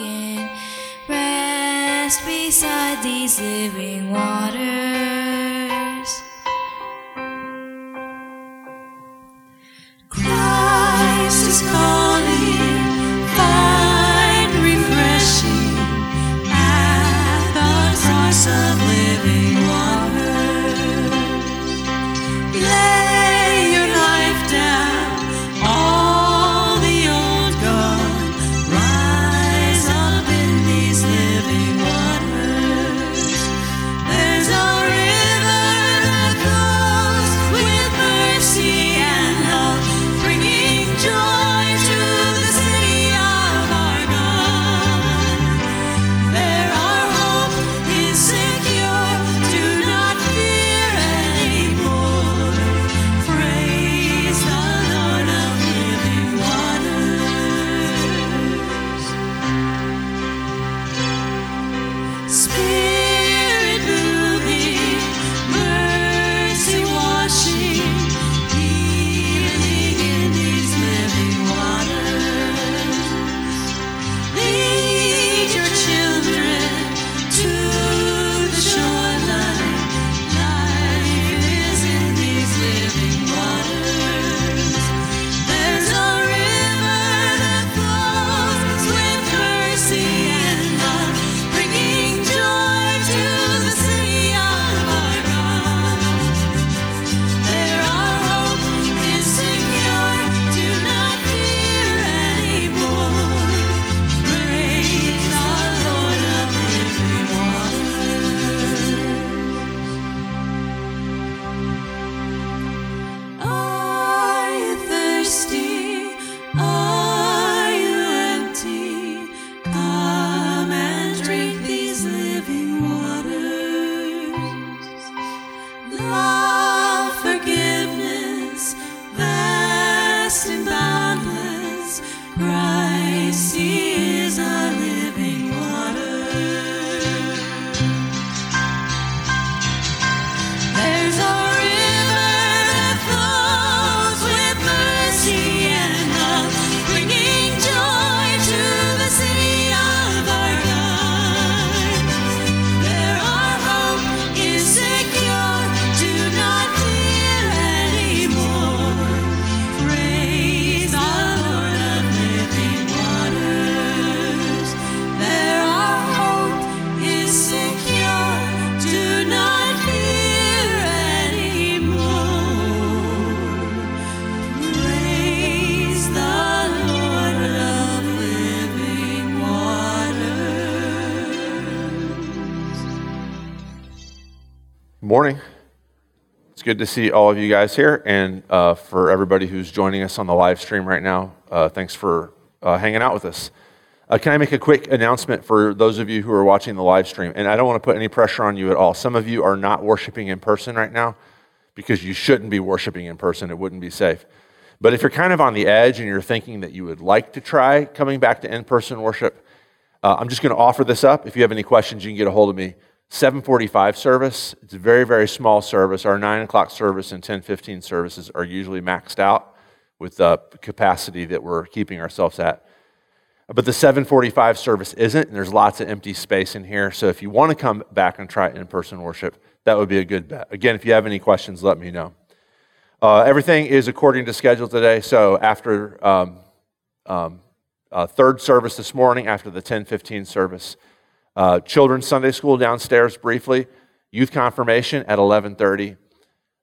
unspoken, rest beside these living waters. It's good to see all of you guys here, and uh, for everybody who's joining us on the live stream right now, uh, thanks for uh, hanging out with us. Uh, can I make a quick announcement for those of you who are watching the live stream? And I don't want to put any pressure on you at all. Some of you are not worshiping in person right now because you shouldn't be worshiping in person, it wouldn't be safe. But if you're kind of on the edge and you're thinking that you would like to try coming back to in person worship, uh, I'm just going to offer this up. If you have any questions, you can get a hold of me. 745 service. It's a very, very small service. Our 9 o'clock service and 1015 services are usually maxed out with the capacity that we're keeping ourselves at. But the 745 service isn't, and there's lots of empty space in here. So if you want to come back and try in person worship, that would be a good bet. Again, if you have any questions, let me know. Uh, everything is according to schedule today. So after um, um, uh, third service this morning, after the 1015 service, uh, children's Sunday school downstairs briefly, youth confirmation at 1130,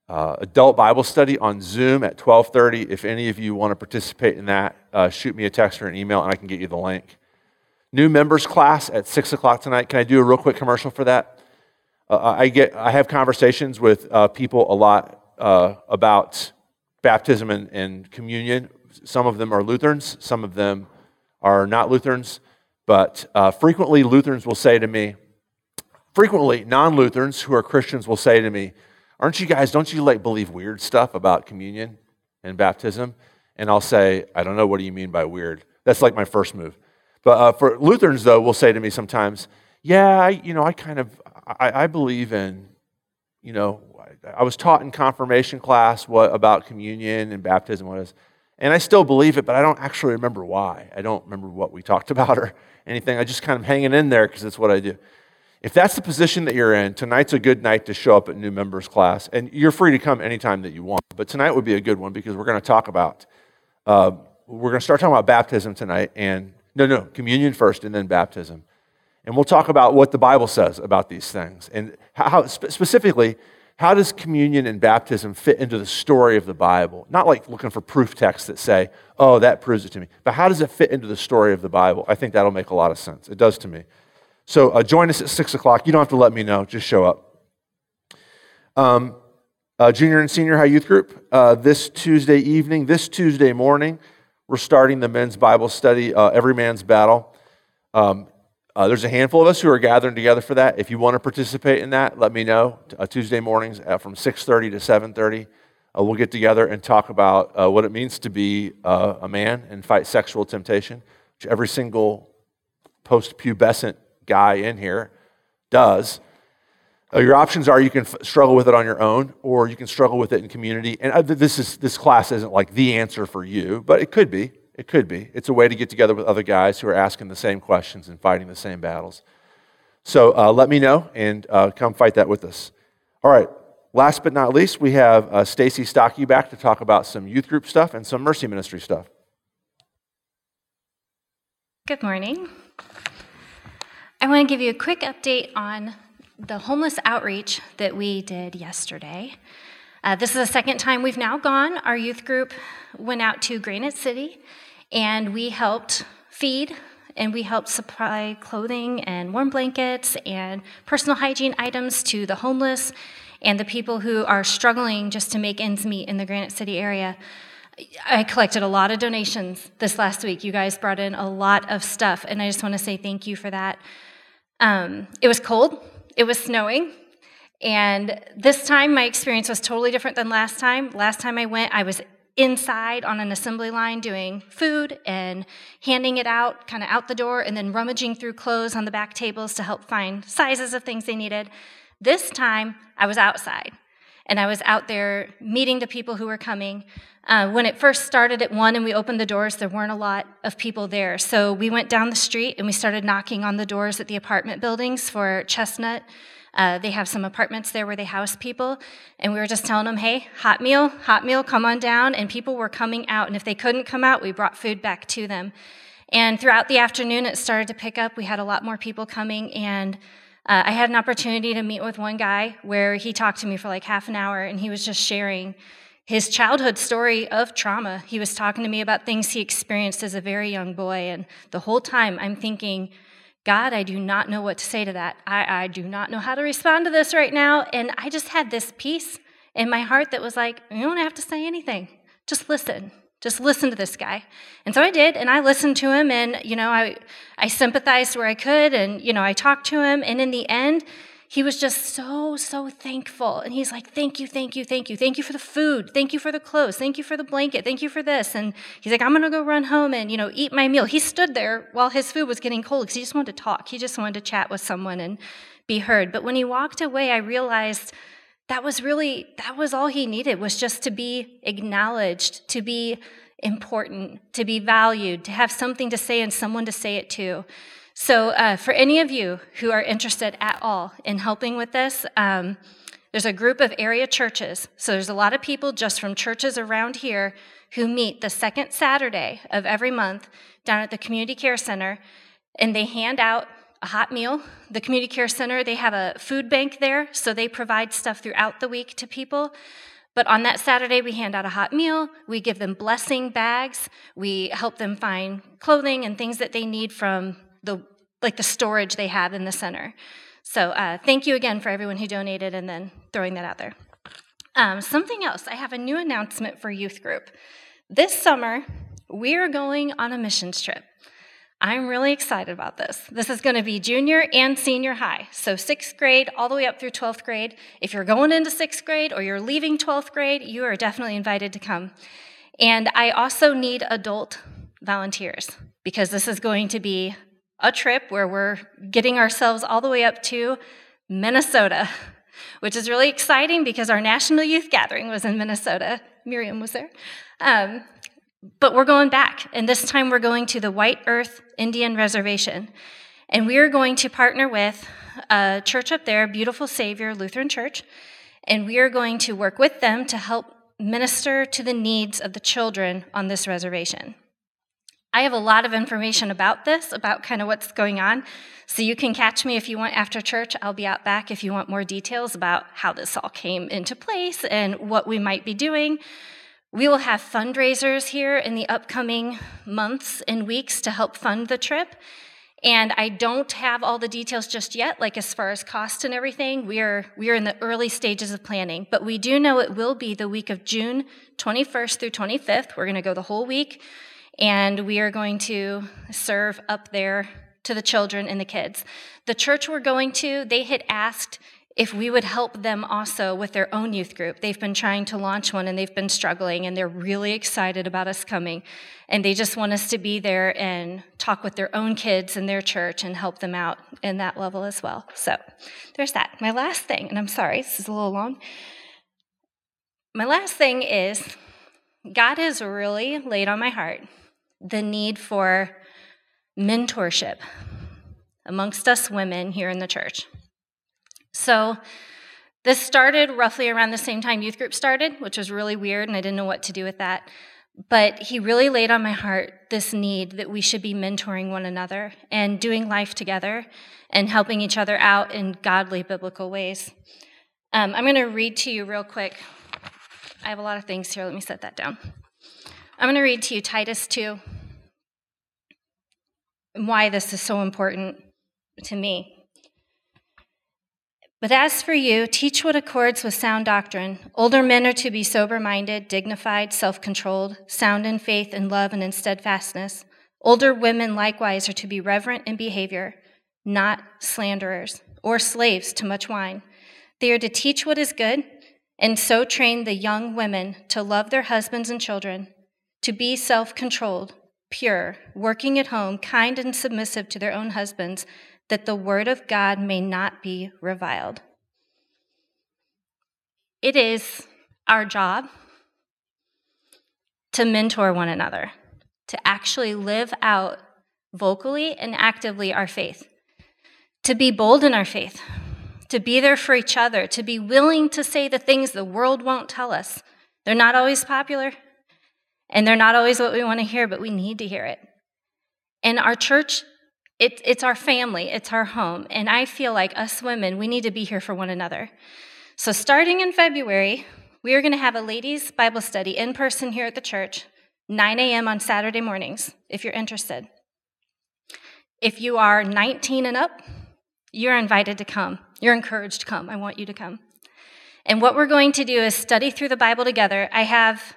uh, adult Bible study on Zoom at 1230. If any of you want to participate in that, uh, shoot me a text or an email and I can get you the link. New members class at 6 o'clock tonight. Can I do a real quick commercial for that? Uh, I, get, I have conversations with uh, people a lot uh, about baptism and, and communion. Some of them are Lutherans, some of them are not Lutherans. But uh, frequently, Lutherans will say to me, frequently, non Lutherans who are Christians will say to me, Aren't you guys, don't you like believe weird stuff about communion and baptism? And I'll say, I don't know, what do you mean by weird? That's like my first move. But uh, for Lutherans, though, will say to me sometimes, Yeah, I, you know, I kind of, I, I believe in, you know, I was taught in confirmation class what about communion and baptism was. And I still believe it, but I don't actually remember why. I don't remember what we talked about or anything. I just kind of hanging in there because it's what I do. If that's the position that you're in, tonight's a good night to show up at new members class. And you're free to come anytime that you want. But tonight would be a good one because we're going to talk about, uh, we're going to start talking about baptism tonight. And no, no, communion first and then baptism. And we'll talk about what the Bible says about these things. And how, specifically, how does communion and baptism fit into the story of the Bible? Not like looking for proof texts that say, oh, that proves it to me, but how does it fit into the story of the Bible? I think that'll make a lot of sense. It does to me. So uh, join us at 6 o'clock. You don't have to let me know, just show up. Um, uh, junior and senior high youth group, uh, this Tuesday evening, this Tuesday morning, we're starting the men's Bible study, uh, Every Man's Battle. Um, uh, there's a handful of us who are gathering together for that. If you want to participate in that, let me know. Uh, Tuesday mornings from 6:30 to 7:30, we'll get together and talk about what it means to be a man and fight sexual temptation, which every single post-pubescent guy in here does. Uh, your options are you can f- struggle with it on your own, or you can struggle with it in community. And uh, this is this class isn't like the answer for you, but it could be. It could be. It's a way to get together with other guys who are asking the same questions and fighting the same battles. So uh, let me know and uh, come fight that with us. All right. Last but not least, we have uh, Stacy Stocky back to talk about some youth group stuff and some mercy ministry stuff. Good morning. I want to give you a quick update on the homeless outreach that we did yesterday. Uh, this is the second time we've now gone. Our youth group went out to Granite City and we helped feed and we helped supply clothing and warm blankets and personal hygiene items to the homeless and the people who are struggling just to make ends meet in the Granite City area. I collected a lot of donations this last week. You guys brought in a lot of stuff, and I just want to say thank you for that. Um, it was cold, it was snowing, and this time my experience was totally different than last time. Last time I went, I was inside on an assembly line doing food and handing it out, kind of out the door, and then rummaging through clothes on the back tables to help find sizes of things they needed. This time, I was outside and I was out there meeting the people who were coming. Uh, when it first started at one and we opened the doors, there weren't a lot of people there. So we went down the street and we started knocking on the doors at the apartment buildings for Chestnut. Uh, they have some apartments there where they house people. And we were just telling them, hey, hot meal, hot meal, come on down. And people were coming out. And if they couldn't come out, we brought food back to them. And throughout the afternoon, it started to pick up. We had a lot more people coming. And uh, I had an opportunity to meet with one guy where he talked to me for like half an hour and he was just sharing his childhood story of trauma. He was talking to me about things he experienced as a very young boy. And the whole time I'm thinking, God, I do not know what to say to that. I, I do not know how to respond to this right now. And I just had this peace in my heart that was like, you don't have to say anything, just listen. Just listen to this guy. And so I did, and I listened to him, and you know, I I sympathized where I could, and you know, I talked to him, and in the end, he was just so, so thankful. And he's like, Thank you, thank you, thank you. Thank you for the food. Thank you for the clothes. Thank you for the blanket. Thank you for this. And he's like, I'm gonna go run home and, you know, eat my meal. He stood there while his food was getting cold because he just wanted to talk. He just wanted to chat with someone and be heard. But when he walked away, I realized that was really that was all he needed was just to be acknowledged to be important to be valued to have something to say and someone to say it to so uh, for any of you who are interested at all in helping with this um, there's a group of area churches so there's a lot of people just from churches around here who meet the second saturday of every month down at the community care center and they hand out a hot meal. The community care center, they have a food bank there, so they provide stuff throughout the week to people. But on that Saturday, we hand out a hot meal, we give them blessing bags, we help them find clothing and things that they need from the like the storage they have in the center. So uh, thank you again for everyone who donated and then throwing that out there. Um, something else, I have a new announcement for youth group. This summer, we are going on a missions trip. I'm really excited about this. This is going to be junior and senior high. So, sixth grade all the way up through 12th grade. If you're going into sixth grade or you're leaving 12th grade, you are definitely invited to come. And I also need adult volunteers because this is going to be a trip where we're getting ourselves all the way up to Minnesota. which is really exciting because our national youth gathering was in Minnesota. Miriam was there. Um, but we're going back, and this time we're going to the White Earth Indian Reservation. And we are going to partner with a church up there, Beautiful Savior Lutheran Church, and we are going to work with them to help minister to the needs of the children on this reservation. I have a lot of information about this, about kind of what's going on. So you can catch me if you want after church. I'll be out back if you want more details about how this all came into place and what we might be doing. We will have fundraisers here in the upcoming months and weeks to help fund the trip. And I don't have all the details just yet, like as far as cost and everything. We are, we are in the early stages of planning, but we do know it will be the week of June 21st through 25th. We're going to go the whole week, and we are going to serve up there to the children and the kids. The church we're going to, they had asked if we would help them also with their own youth group. They've been trying to launch one and they've been struggling, and they're really excited about us coming. And they just want us to be there and talk with their own kids in their church and help them out in that level as well. So there's that. My last thing, and I'm sorry, this is a little long. My last thing is God has really laid on my heart the need for mentorship amongst us women here in the church. So this started roughly around the same time youth group started, which was really weird, and I didn't know what to do with that. But he really laid on my heart this need that we should be mentoring one another and doing life together and helping each other out in godly biblical ways. Um, I'm going to read to you real quick. I have a lot of things here. Let me set that down. I'm going to read to you Titus 2 and why this is so important to me. But as for you, teach what accords with sound doctrine. Older men are to be sober minded, dignified, self controlled, sound in faith and love and in steadfastness. Older women likewise are to be reverent in behavior, not slanderers or slaves to much wine. They are to teach what is good and so train the young women to love their husbands and children, to be self controlled, pure, working at home, kind and submissive to their own husbands that the word of God may not be reviled. It is our job to mentor one another, to actually live out vocally and actively our faith, to be bold in our faith, to be there for each other, to be willing to say the things the world won't tell us. They're not always popular, and they're not always what we want to hear, but we need to hear it. And our church it, it's our family, it's our home. And I feel like us women, we need to be here for one another. So, starting in February, we are going to have a ladies' Bible study in person here at the church, 9 a.m. on Saturday mornings, if you're interested. If you are 19 and up, you're invited to come. You're encouraged to come. I want you to come. And what we're going to do is study through the Bible together. I have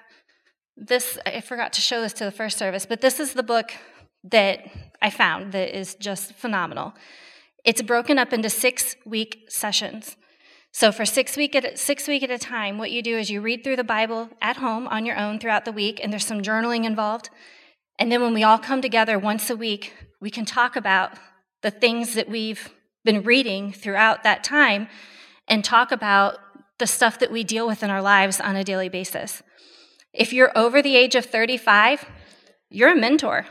this, I forgot to show this to the first service, but this is the book that I found that is just phenomenal. It's broken up into six week sessions. So for six week at six week at a time, what you do is you read through the Bible at home on your own throughout the week, and there's some journaling involved. And then when we all come together once a week, we can talk about the things that we've been reading throughout that time and talk about the stuff that we deal with in our lives on a daily basis. If you're over the age of 35, you're a mentor.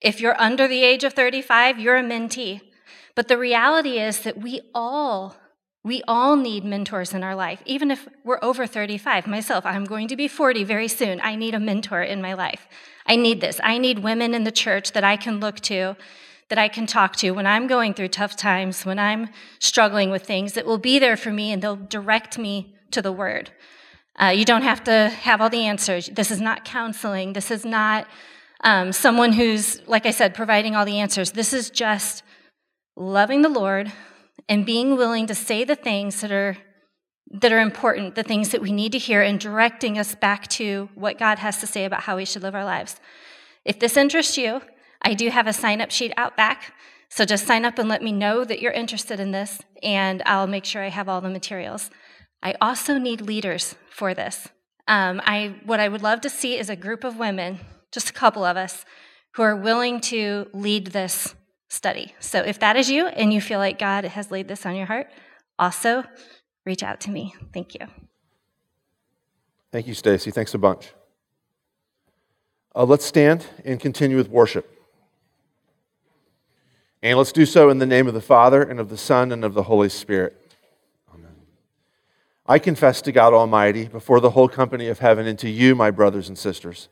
If you're under the age of 35, you're a mentee. But the reality is that we all we all need mentors in our life, even if we're over 35. Myself, I'm going to be 40 very soon. I need a mentor in my life. I need this. I need women in the church that I can look to, that I can talk to when I'm going through tough times, when I'm struggling with things, that will be there for me and they'll direct me to the word. Uh, you don't have to have all the answers. This is not counseling. This is not um, someone who's, like I said, providing all the answers. This is just loving the Lord and being willing to say the things that are that are important, the things that we need to hear, and directing us back to what God has to say about how we should live our lives. If this interests you, I do have a sign up sheet out back. So just sign up and let me know that you're interested in this, and I'll make sure I have all the materials. I also need leaders for this. Um, I, what I would love to see is a group of women just a couple of us, who are willing to lead this study. So if that is you and you feel like God has laid this on your heart, also reach out to me. Thank you. Thank you, Stacy. Thanks a bunch. Uh, let's stand and continue with worship. And let's do so in the name of the Father, and of the Son, and of the Holy Spirit. I confess to God Almighty, before the whole company of heaven, and to you, my brothers and sisters,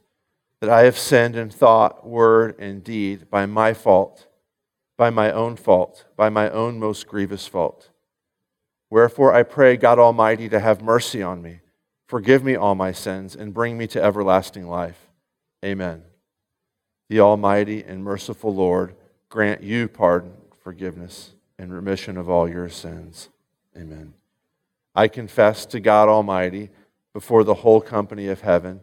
that I have sinned in thought, word, and deed by my fault, by my own fault, by my own most grievous fault. Wherefore I pray God Almighty to have mercy on me, forgive me all my sins, and bring me to everlasting life. Amen. The Almighty and merciful Lord grant you pardon, forgiveness, and remission of all your sins. Amen. I confess to God Almighty before the whole company of heaven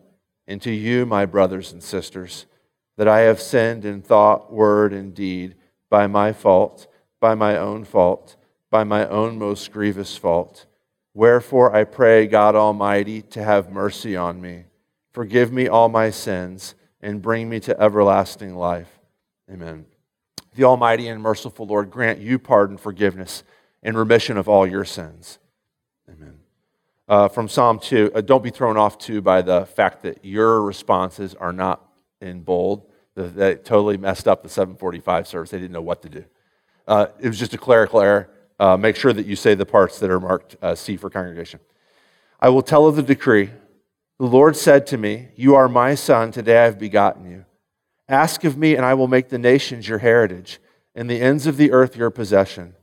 and to you, my brothers and sisters, that I have sinned in thought, word, and deed by my fault, by my own fault, by my own most grievous fault. Wherefore I pray God Almighty to have mercy on me, forgive me all my sins, and bring me to everlasting life. Amen. The Almighty and merciful Lord grant you pardon, forgiveness, and remission of all your sins. Amen. Uh, from Psalm 2, uh, don't be thrown off too by the fact that your responses are not in bold. That, totally messed up the 745 service. They didn't know what to do. Uh, it was just a clerical error. Uh, make sure that you say the parts that are marked uh, C for congregation. I will tell of the decree. The Lord said to me, You are my son, today I have begotten you. Ask of me, and I will make the nations your heritage, and the ends of the earth your possession.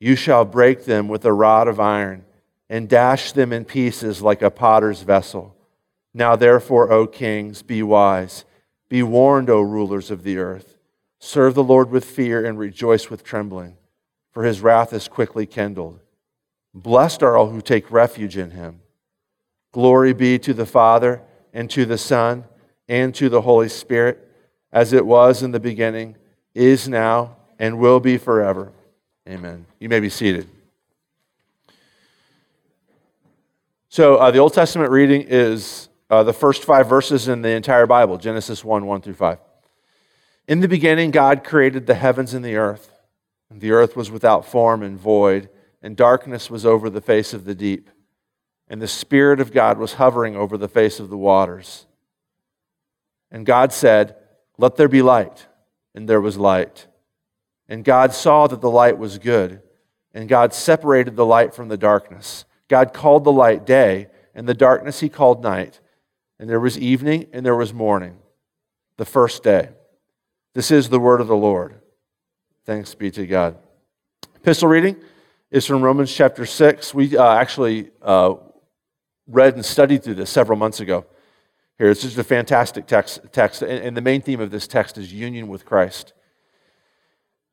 You shall break them with a rod of iron, and dash them in pieces like a potter's vessel. Now, therefore, O kings, be wise. Be warned, O rulers of the earth. Serve the Lord with fear and rejoice with trembling, for his wrath is quickly kindled. Blessed are all who take refuge in him. Glory be to the Father, and to the Son, and to the Holy Spirit as it was in the beginning, is now, and will be forever. Amen. You may be seated. So, uh, the Old Testament reading is uh, the first five verses in the entire Bible Genesis 1 1 through 5. In the beginning, God created the heavens and the earth. And the earth was without form and void, and darkness was over the face of the deep. And the Spirit of God was hovering over the face of the waters. And God said, let there be light. And there was light. And God saw that the light was good. And God separated the light from the darkness. God called the light day, and the darkness he called night. And there was evening, and there was morning, the first day. This is the word of the Lord. Thanks be to God. Epistle reading is from Romans chapter 6. We uh, actually uh, read and studied through this several months ago here. It's just a fantastic text, text and, the main theme of this text is union with Christ.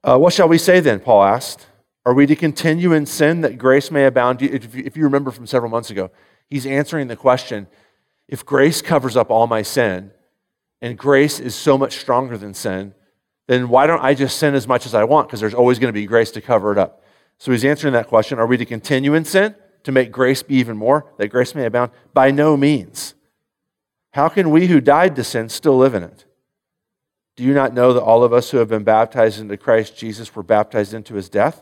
Uh, what shall we say then? Paul asked. Are we to continue in sin that grace may abound? If you, remember from several months ago, he's answering the question if grace covers up all my sin, and grace is so much stronger than sin, then why don't I just sin as much as I want? Because there's always going to be grace to cover it up. So he's answering that question Are we to continue in sin to make grace be even more, that grace may abound? By no means. How can we who died to sin still live in it? Do you not know that all of us who have been baptized into Christ Jesus were baptized into his death?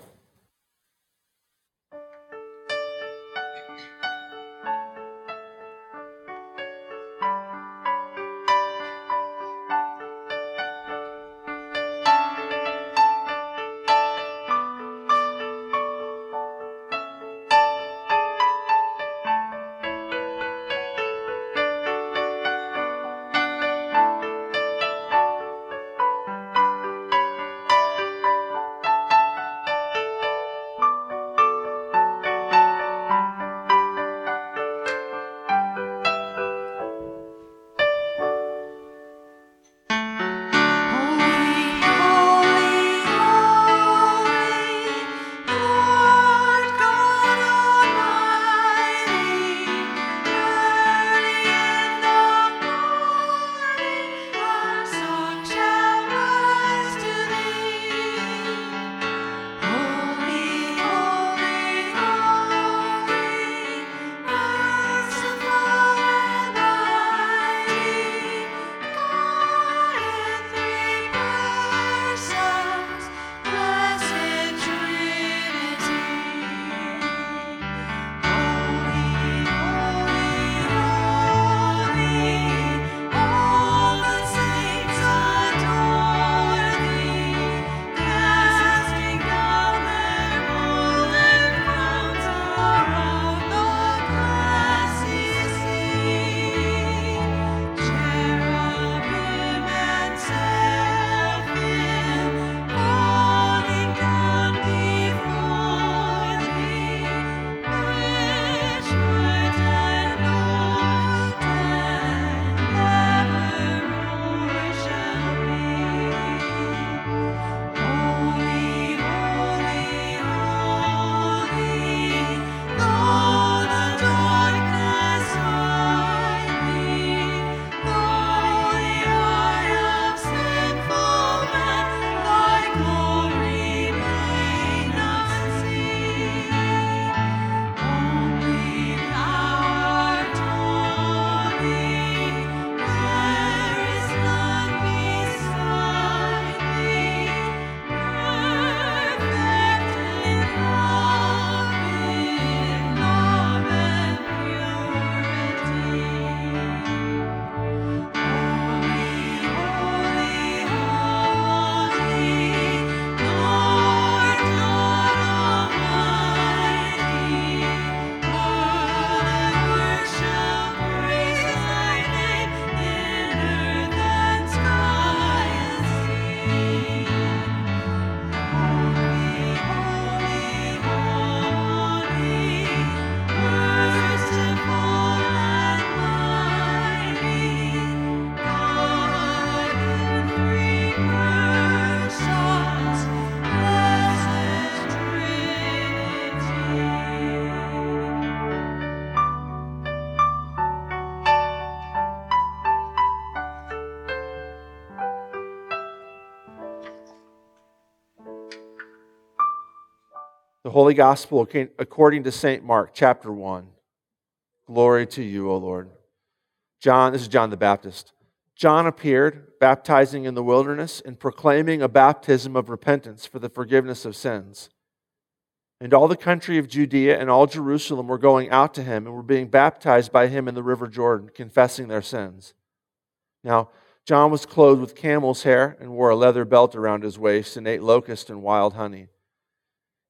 Holy Gospel according to St. Mark, chapter 1. Glory to you, O Lord. John, this is John the Baptist. John appeared, baptizing in the wilderness and proclaiming a baptism of repentance for the forgiveness of sins. And all the country of Judea and all Jerusalem were going out to him and were being baptized by him in the river Jordan, confessing their sins. Now, John was clothed with camel's hair and wore a leather belt around his waist and ate locust and wild honey.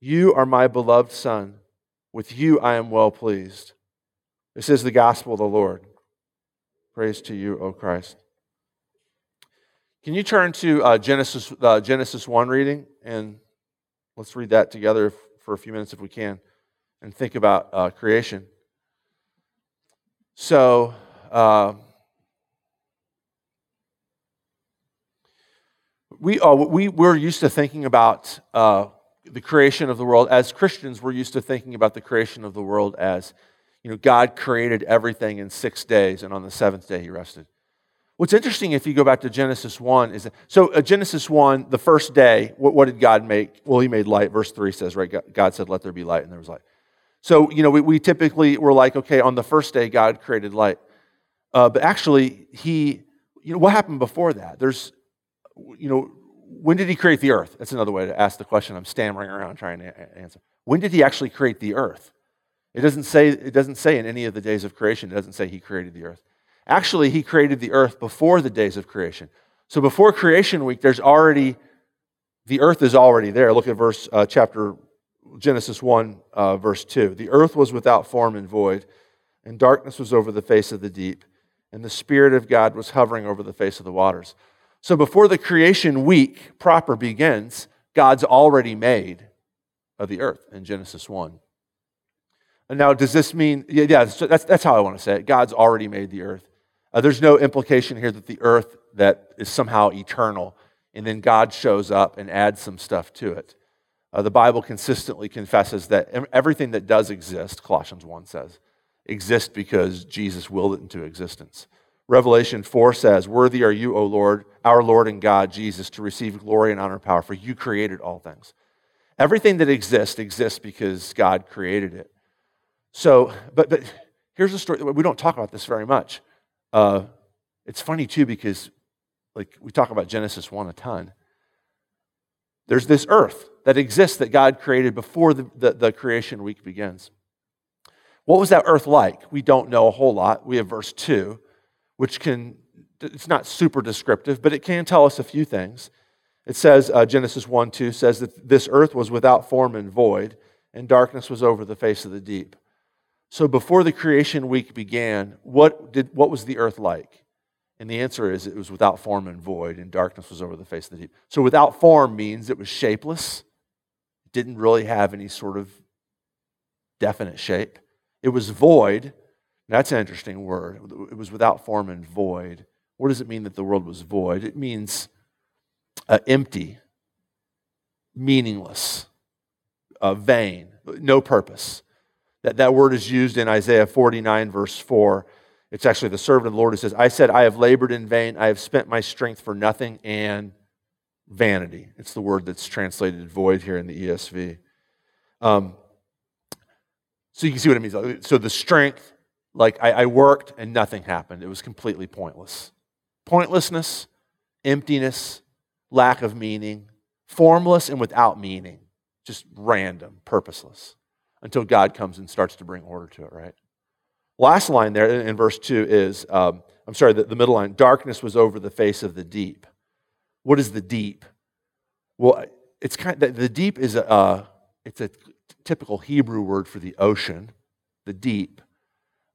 You are my beloved Son. With you I am well pleased. This is the gospel of the Lord. Praise to you, O Christ. Can you turn to uh, Genesis, uh, Genesis 1 reading? And let's read that together for a few minutes if we can and think about uh, creation. So, uh, we, uh, we, we're used to thinking about uh, the creation of the world. As Christians, we're used to thinking about the creation of the world as, you know, God created everything in six days, and on the seventh day he rested. What's interesting if you go back to Genesis 1 is that, so uh, Genesis 1, the first day, what, what, did God make? Well, he made light. Verse 3 says, right? God said, let there be light, and there was light. So, you know, we, we typically were like, okay, on the first day, God created light. Uh, but actually, he, you know, what happened before that? There's, you know, when did he create the earth? That's another way to ask the question I'm stammering around trying to answer. When did he actually create the earth? It doesn't say, it doesn't say in any of the days of creation, it doesn't say he created the earth. Actually, he created the earth before the days of creation. So before creation week, there's already, the earth is already there. Look at verse, uh, chapter, Genesis 1, uh, verse 2. The earth was without form and void, and darkness was over the face of the deep, and the Spirit of God was hovering over the face of the waters. So before the creation week proper begins, God's already made of the earth in Genesis 1. And now, does this mean, yeah, yeah that's, that's how I want to say it. God's already made the earth. Uh, there's no implication here that the earth that is somehow eternal, and then God shows up and adds some stuff to it. Uh, the Bible consistently confesses that everything that does exist, Colossians 1 says, exists because Jesus willed it into existence. Revelation 4 says, Worthy are you, O Lord, our Lord and God, Jesus, to receive glory and honor and power, for you created all things. Everything that exists exists because God created it. So, but, but here's the story. We don't talk about this very much. Uh, it's funny, too, because like we talk about Genesis 1 a ton. There's this earth that exists that God created before the, the, the creation week begins. What was that earth like? We don't know a whole lot. We have verse 2 which can, it's not super descriptive, but it can tell us a few things. It says, uh, Genesis 1 2 says that this earth was without form and void, and darkness was over the face of the deep. So before the creation week began, what, did, what was the earth like? And the answer is it was without form and void, and darkness was over the face of the deep. So without form means it was shapeless, didn't really have any sort of definite shape. It was void, that's an interesting word. It was without form and void. What does it mean that the world was void? It means uh, empty, meaningless, uh, vain, no purpose. That, that word is used in Isaiah 49, verse 4. It's actually the servant of the Lord who says, I said, I have labored in vain, I have spent my strength for nothing and vanity. It's the word that's translated void here in the ESV. Um, so you can see what it means. So the strength, like I, I worked and nothing happened. It was completely pointless. Pointlessness, emptiness, lack of meaning, formless and without meaning, just random, purposeless, until God comes and starts to bring order to it, right? Last line there in verse 2 is um, I'm sorry, the, the, middle line darkness was over the face of the deep. What is the deep? Well, it's kind of, the deep is a, uh, it's a typical Hebrew word for the ocean, the deep.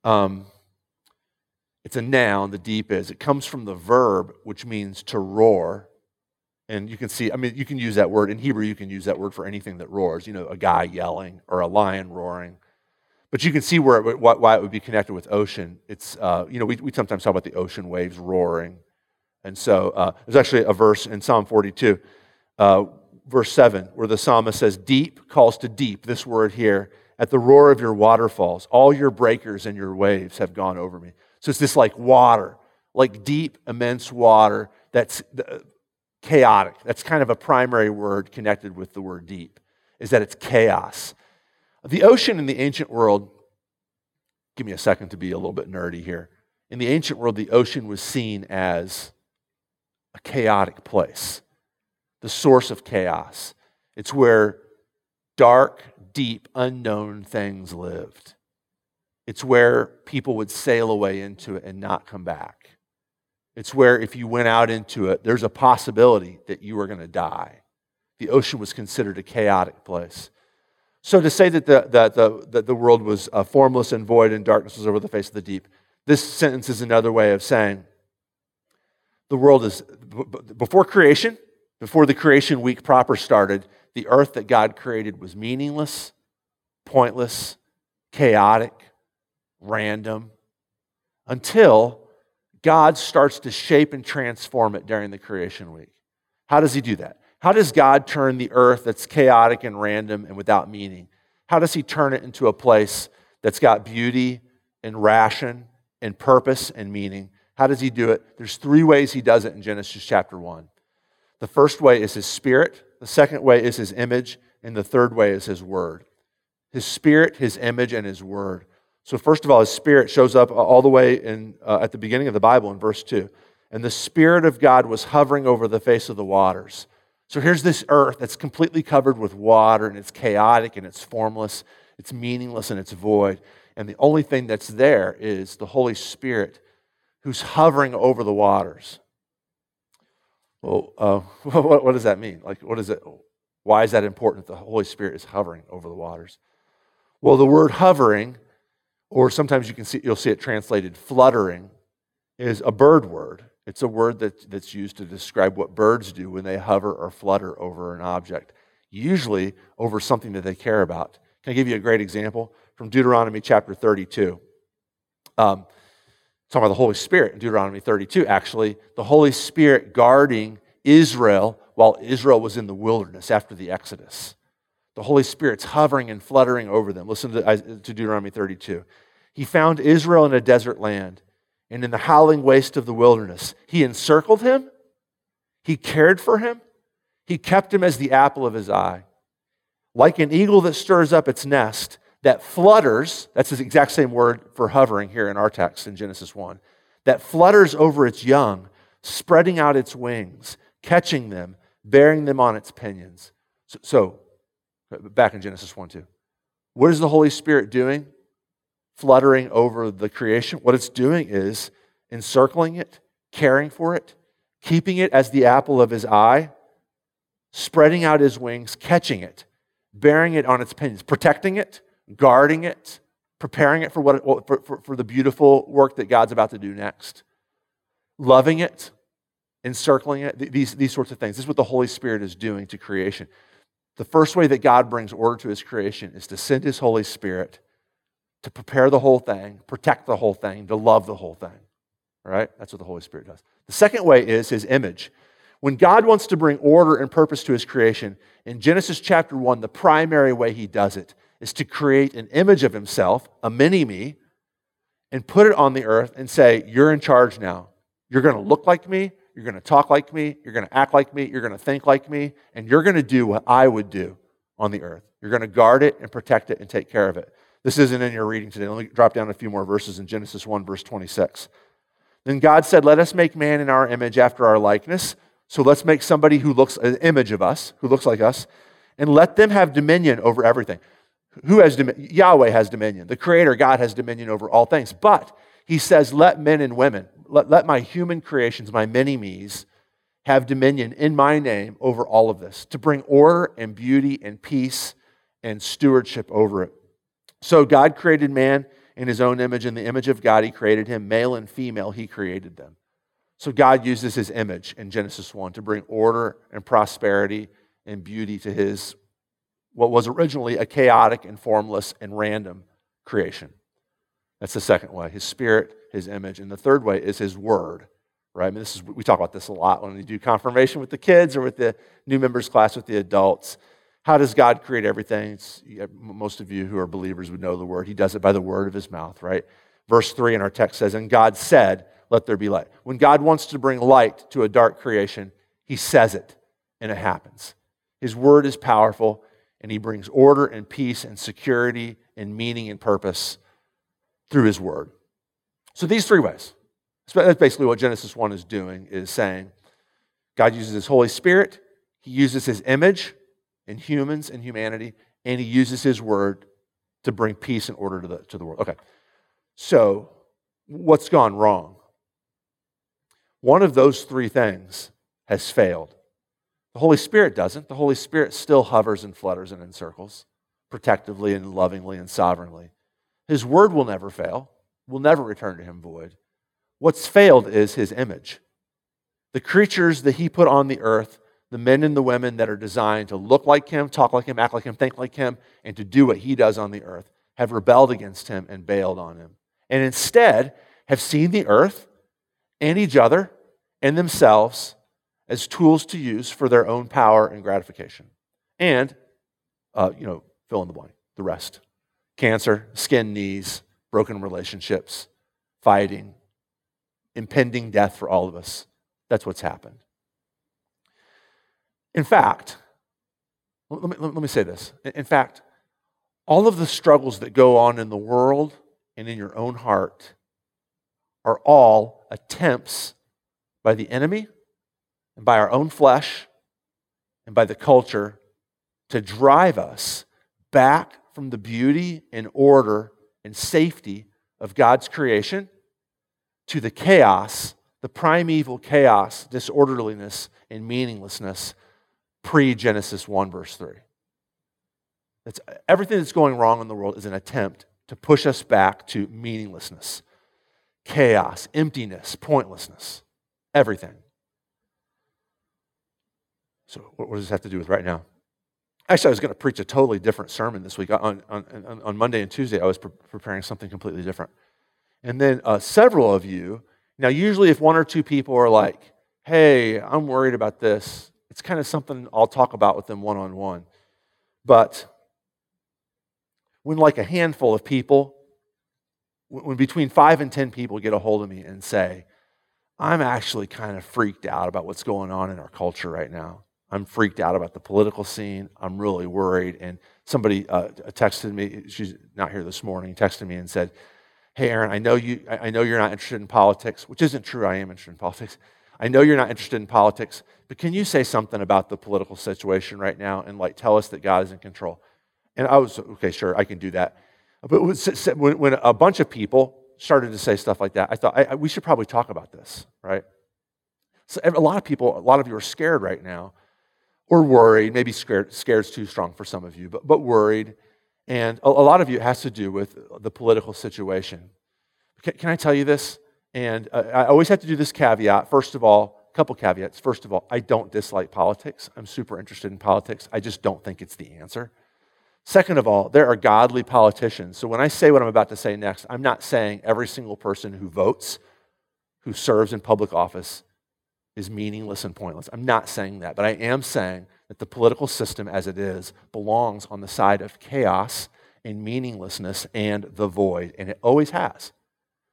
Um, it's a noun, the deep is. It comes from the verb, which means to roar. And you can see, I mean, you can use that word. In Hebrew, you can use that word for anything that roars. You know, a guy yelling or a lion roaring. But you can see where it, why it would be connected with ocean. It's, uh, you know, we, we sometimes talk about the ocean waves roaring. And so uh, there's actually a verse in Psalm 42, uh, verse 7, where the psalmist says, Deep calls to deep, this word here, at the roar of your waterfalls. All your breakers and your waves have gone over me. So it's this like water, like deep, immense water that's uh, chaotic. That's kind of a primary word connected with the word deep, is that it's chaos. The ocean in the ancient world, give me a second to be a little bit nerdy here. In the ancient world, the ocean was seen as a chaotic place, the source of chaos. It's where dark, deep, unknown things lived. It's where people would sail away into it and not come back. It's where, if you went out into it, there's a possibility that you were going to die. The ocean was considered a chaotic place. So, to say that the, that the, that the world was uh, formless and void and darkness was over the face of the deep, this sentence is another way of saying the world is, b- before creation, before the creation week proper started, the earth that God created was meaningless, pointless, chaotic, random, until God starts to shape and transform it during the creation week. How does He do that? How does God turn the earth that's chaotic and random and without meaning? How does He turn it into a place that's got beauty and ration and purpose and meaning? How does He do it? There's three ways He does it in Genesis chapter 1. The first way is His Spirit, the second way is His image, and the third way is His Word. His Spirit, His image, and His Word. So, first of all, His Spirit shows up all the way in, uh, at the beginning of the Bible in verse 2. And the Spirit of God was hovering over the face of the waters. So here's this earth that's completely covered with water and it's chaotic and it's formless, it's meaningless and it's void. And the only thing that's there is the Holy Spirit who's hovering over the waters. Well, uh, what, what does that mean? Like, what is it? Why is that important that the Holy Spirit is hovering over the waters? Well, the word hovering, or sometimes you can see, you'll see it translated fluttering, is a bird word. It's a word that, that's used to describe what birds do when they hover or flutter over an object, usually over something that they care about. Can I give you a great example? From Deuteronomy chapter 32. Um, talking about the Holy Spirit in Deuteronomy 32, actually, the Holy Spirit guarding Israel while Israel was in the wilderness after the Exodus. The Holy Spirit's hovering and fluttering over them. Listen to, uh, to Deuteronomy 32. He found Israel in a desert land and in the howling waste of the wilderness. He encircled him, he cared for him, he kept him as the apple of his eye. Like an eagle that stirs up its nest, that flutters, that's the exact same word for hovering here in our text in Genesis 1, that flutters over its young, spreading out its wings, catching them, bearing them on its pinions. So, so back in Genesis 1 2. What is the Holy Spirit doing? Fluttering over the creation. What it's doing is encircling it, caring for it, keeping it as the apple of his eye, spreading out his wings, catching it, bearing it on its pinions, protecting it, guarding it, preparing it for, what, for, for, for the beautiful work that God's about to do next, loving it, encircling it, these, these sorts of things. This is what the Holy Spirit is doing to creation. The first way that God brings order to his creation is to send his Holy Spirit to prepare the whole thing, protect the whole thing, to love the whole thing. All right? That's what the Holy Spirit does. The second way is his image. When God wants to bring order and purpose to his creation, in Genesis chapter 1, the primary way he does it is to create an image of himself, a mini me, and put it on the earth and say, You're in charge now. You're going to look like me. You're going to talk like me. You're going to act like me. You're going to think like me. And you're going to do what I would do on the earth. You're going to guard it and protect it and take care of it. This isn't in your reading today. Let me drop down a few more verses in Genesis 1, verse 26. Then God said, Let us make man in our image after our likeness. So let's make somebody who looks an image of us, who looks like us, and let them have dominion over everything. Who has dominion? Yahweh has dominion. The Creator, God, has dominion over all things. But he says, Let men and women, let, let my human creations, my many me's, have dominion in my name over all of this, to bring order and beauty and peace and stewardship over it. So God created man in his own image. In the image of God, he created him. Male and female, he created them. So God uses his image in Genesis 1 to bring order and prosperity and beauty to his, what was originally a chaotic and formless and random creation. That's the second way His Spirit, His image. And the third way is His Word, right? I mean, this is, we talk about this a lot when we do confirmation with the kids or with the new members class with the adults. How does God create everything? It's, most of you who are believers would know the word. He does it by the word of his mouth, right? Verse 3 in our text says, And God said, Let there be light. When God wants to bring light to a dark creation, he says it, and it happens. His word is powerful, and he brings order and peace and security and meaning and purpose through his word. So these three ways. That's basically what Genesis 1 is doing, is saying God uses his Holy Spirit, he uses his image in humans and humanity, and he uses his word to bring peace and order to the, to the world. Okay. So, what's gone wrong? One of those three things has failed. The Holy Spirit doesn't. The Holy Spirit still hovers and flutters and encircles protectively and lovingly and sovereignly. His word will never fail, will never return to him void. What's failed is his image. The creatures that he put on the earth, the men and the women that are designed to look like him, talk like him, act like him, think like him, and to do what he does on the earth, have rebelled against him and bailed on him. And instead have seen the earth and each other and themselves as tools to use for their own power and gratification. And, uh, you know, fill in the blank, the rest cancer, skin knees, broken relationships, fighting, impending death for all of us. That's what's happened. In fact, let me, let me say this. In fact, all of the struggles that go on in the world and in your own heart are all attempts by the enemy and by our own flesh and by the culture to drive us back from the beauty and order and safety of God's creation to the chaos, the primeval chaos, disorderliness, and meaninglessness pre Genesis 1, verse 3. That's, everything that's going wrong in the world is an attempt to push us back to meaninglessness, chaos, emptiness, pointlessness, everything. So, what does this have to do with right now? Actually, I was going to preach a totally different sermon this week. On, on, on Monday and Tuesday, I was pre- preparing something completely different. And then uh, several of you, now, usually if one or two people are like, hey, I'm worried about this, it's kind of something I'll talk about with them one on one. But when like a handful of people, when between five and 10 people get a hold of me and say, I'm actually kind of freaked out about what's going on in our culture right now. I'm freaked out about the political scene. I'm really worried. And somebody uh, texted me, she's not here this morning, texted me and said, hey, Aaron, I know, you, I know you're not interested in politics, which isn't true. I am interested in politics. I know you're not interested in politics, but can you say something about the political situation right now and like tell us that God is in control? And I was, okay, sure, I can do that. But when a bunch of people started to say stuff like that, I thought, I, I, we should probably talk about this, right? So a lot of people, a lot of you are scared right now or worried, maybe scared, scared's too strong for some of you, but, but worried and a, a lot of you, it has to do with the political situation. Can, can I tell you this? And uh, I always have to do this caveat. First of all, a couple caveats. First of all, I don't dislike politics. I'm super interested in politics. I just don't think it's the answer. Second of all, there are godly politicians. So when I say what I'm about to say next, I'm not saying every single person who votes, who serves in public office, is meaningless and pointless. I'm not saying that, but I am saying that the political system as it is belongs on the side of chaos and meaninglessness and the void, and it always has.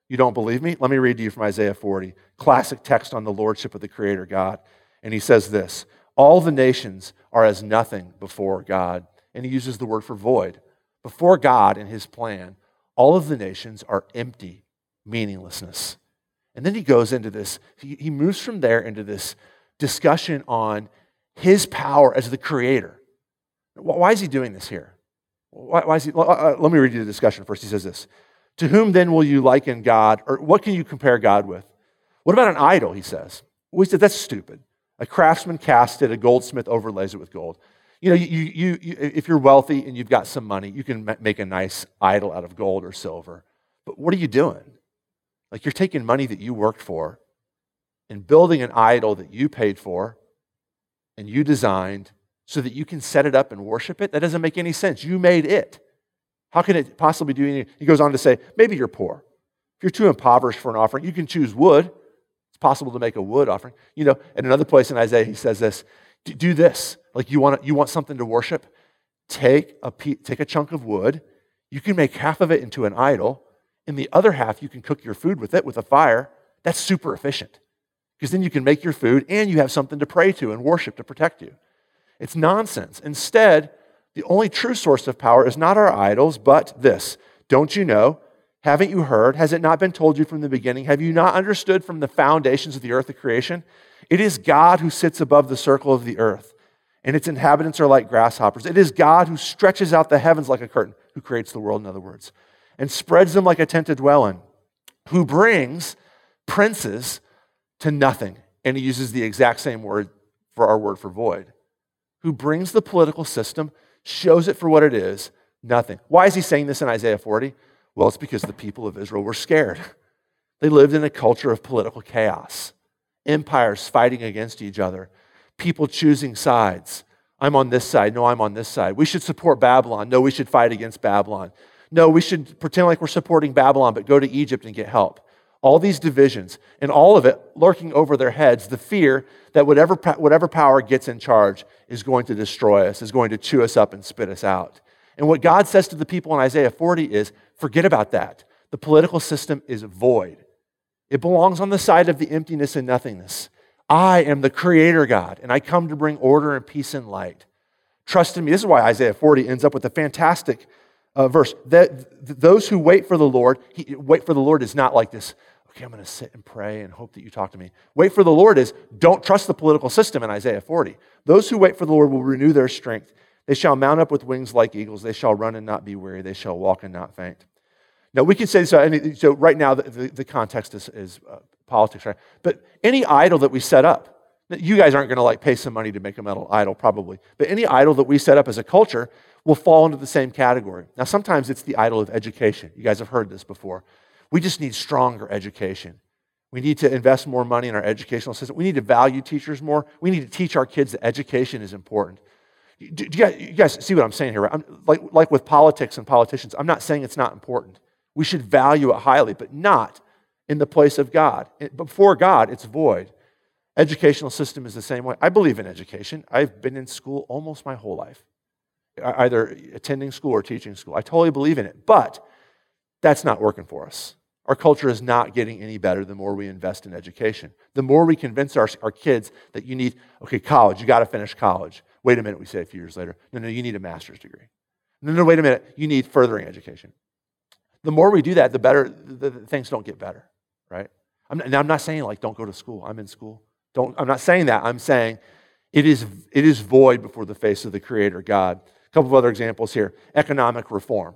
You don't believe me? Let me read to you from Isaiah 40, classic text on the lordship of the Creator God. And he says this All the nations are as nothing before God. And he uses the word for void. Before God and his plan, all of the nations are empty, meaninglessness. And then he goes into this, he, he moves from there into this discussion on his power as the creator. Why is he doing this here? Why, why is he, uh, let me read you the discussion first. He says this To whom then will you liken God, or what can you compare God with? What about an idol, he says? We said, That's stupid. A craftsman casts it, a goldsmith overlays it with gold. You know, you, you, you, if you're wealthy and you've got some money, you can make a nice idol out of gold or silver. But what are you doing? Like you're taking money that you worked for and building an idol that you paid for and you designed so that you can set it up and worship it. That doesn't make any sense. You made it. How can it possibly do anything? He goes on to say, maybe you're poor. If you're too impoverished for an offering, you can choose wood. It's possible to make a wood offering. You know, at another place in Isaiah, he says this do this. Like you want, you want something to worship? Take a, take a chunk of wood. You can make half of it into an idol. And the other half, you can cook your food with it with a fire. That's super efficient because then you can make your food and you have something to pray to and worship to protect you. It's nonsense. Instead, the only true source of power is not our idols, but this. Don't you know? Haven't you heard? Has it not been told you from the beginning? Have you not understood from the foundations of the earth of creation? It is God who sits above the circle of the earth, and its inhabitants are like grasshoppers. It is God who stretches out the heavens like a curtain, who creates the world, in other words, and spreads them like a tent to dwell in, who brings princes to nothing. And he uses the exact same word for our word for void. Who brings the political system, shows it for what it is, nothing. Why is he saying this in Isaiah 40? Well, it's because the people of Israel were scared. They lived in a culture of political chaos, empires fighting against each other, people choosing sides. I'm on this side. No, I'm on this side. We should support Babylon. No, we should fight against Babylon. No, we should pretend like we're supporting Babylon, but go to Egypt and get help all these divisions, and all of it lurking over their heads, the fear that whatever, whatever power gets in charge is going to destroy us, is going to chew us up and spit us out. And what God says to the people in Isaiah 40 is forget about that. The political system is void, it belongs on the side of the emptiness and nothingness. I am the creator God, and I come to bring order and peace and light. Trust in me. This is why Isaiah 40 ends up with a fantastic uh, verse. That, those who wait for the Lord, he, wait for the Lord is not like this okay, I'm going to sit and pray and hope that you talk to me. Wait for the Lord is don't trust the political system in Isaiah 40. Those who wait for the Lord will renew their strength. They shall mount up with wings like eagles. They shall run and not be weary. They shall walk and not faint. Now, we can say so. So, right now, the, the, the context is, is uh, politics, right? But any idol that we set up, you guys aren't going to like pay some money to make a metal idol, probably. But any idol that we set up as a culture will fall into the same category. Now, sometimes it's the idol of education. You guys have heard this before. We just need stronger education. We need to invest more money in our educational system. We need to value teachers more. We need to teach our kids that education is important. Do, you, guys, you, guys, see what I'm saying here? Right? I'm, like, like with politics and politicians, I'm not saying it's not important. We should value it highly, but not in the place of God. Before God, it's void. Educational system is the same way. I believe in education. I've been in school almost my whole life, either attending school or teaching school. I totally believe in it. But that's not working for us. Our culture is not getting any better the more we invest in education. The more we convince our, our kids that you need, okay, college, you got to finish college. Wait a minute, we say a few years later. No, no, you need a master's degree. No, no, wait a minute, you need furthering education. The more we do that, the better, the, the things don't get better, right? I'm not, I'm not saying like don't go to school. I'm in school. Don't, I'm not saying that. I'm saying it is, it is void before the face of the Creator God. A couple of other examples here economic reform.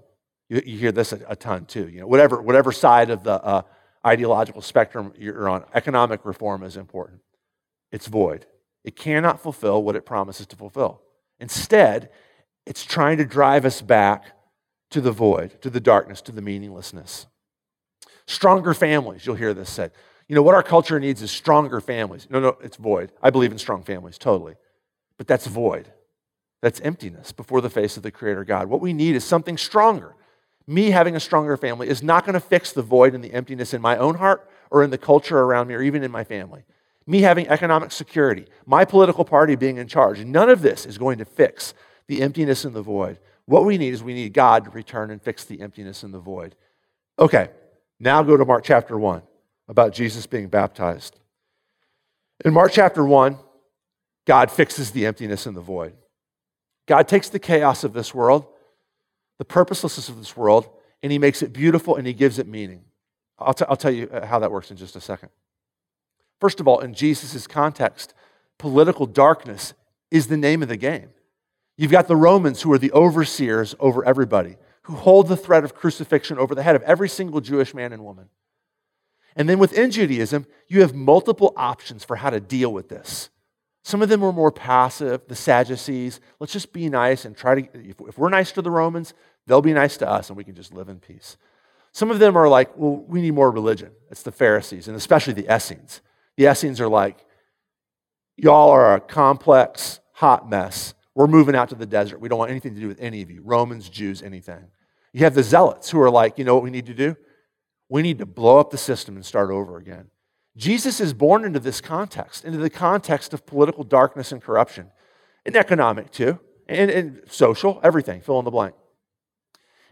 You, you hear this a, a, ton too. You know, whatever, whatever side of the uh, ideological spectrum you're on, economic reform is important. It's void. It cannot fulfill what it promises to fulfill. Instead, it's trying to drive us back to the void, to the darkness, to the meaninglessness. Stronger families, you'll hear this said. You know, what our culture needs is stronger families. No, no, it's void. I believe in strong families, totally. But that's void. That's emptiness before the face of the Creator God. What we need is something stronger, me having a stronger family is not going to fix the void and the emptiness in my own heart or in the culture around me or even in my family. Me having economic security, my political party being in charge, none of this is going to fix the emptiness and the void. What we need is we need God to return and fix the emptiness and the void. Okay, now go to Mark chapter 1 about Jesus being baptized. In Mark chapter 1, God fixes the emptiness and the void. God takes the chaos of this world the purposelessness of this world, and he makes it beautiful and he gives it meaning. I'll, t- I'll tell you uh, how that works in just a second. First of all, in Jesus' context, political darkness is the name of the game. You've got the Romans who are the overseers over everybody, who hold the threat of crucifixion over the head of every single Jewish man and woman. And then within Judaism, you have multiple options for how to deal with this. Some of them were more passive, the Sadducees. Let's just be nice and try to, if we're nice to the Romans, they'll be nice to us and we can just live in peace. Some of them are like, well, we need more religion. It's the Pharisees, and especially the Essenes. The Essenes are like, y'all are a complex, hot mess. We're moving out to the desert. We don't want anything to do with any of you, Romans, Jews, anything. You have the zealots who are like, you know what we need to do? We need to blow up the system and start over again. Jesus is born into this context, into the context of political darkness and corruption, and economic too, and, and social, everything, fill in the blank.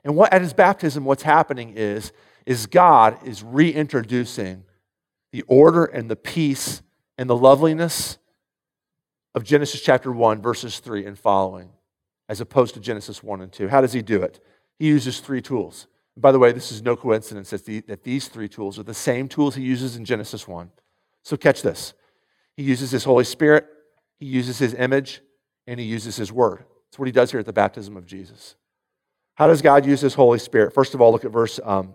And what, at his baptism, what's happening is, is God is reintroducing the order and the peace and the loveliness of Genesis chapter 1, verses 3 and following, as opposed to Genesis 1 and 2. How does he do it? He uses three tools. By the way, this is no coincidence that, the, that these three tools are the same tools he uses in Genesis 1. So catch this. He uses his Holy Spirit, he uses his image, and he uses his word. That's what he does here at the baptism of Jesus. How does God use his Holy Spirit? First of all, look at verse, um,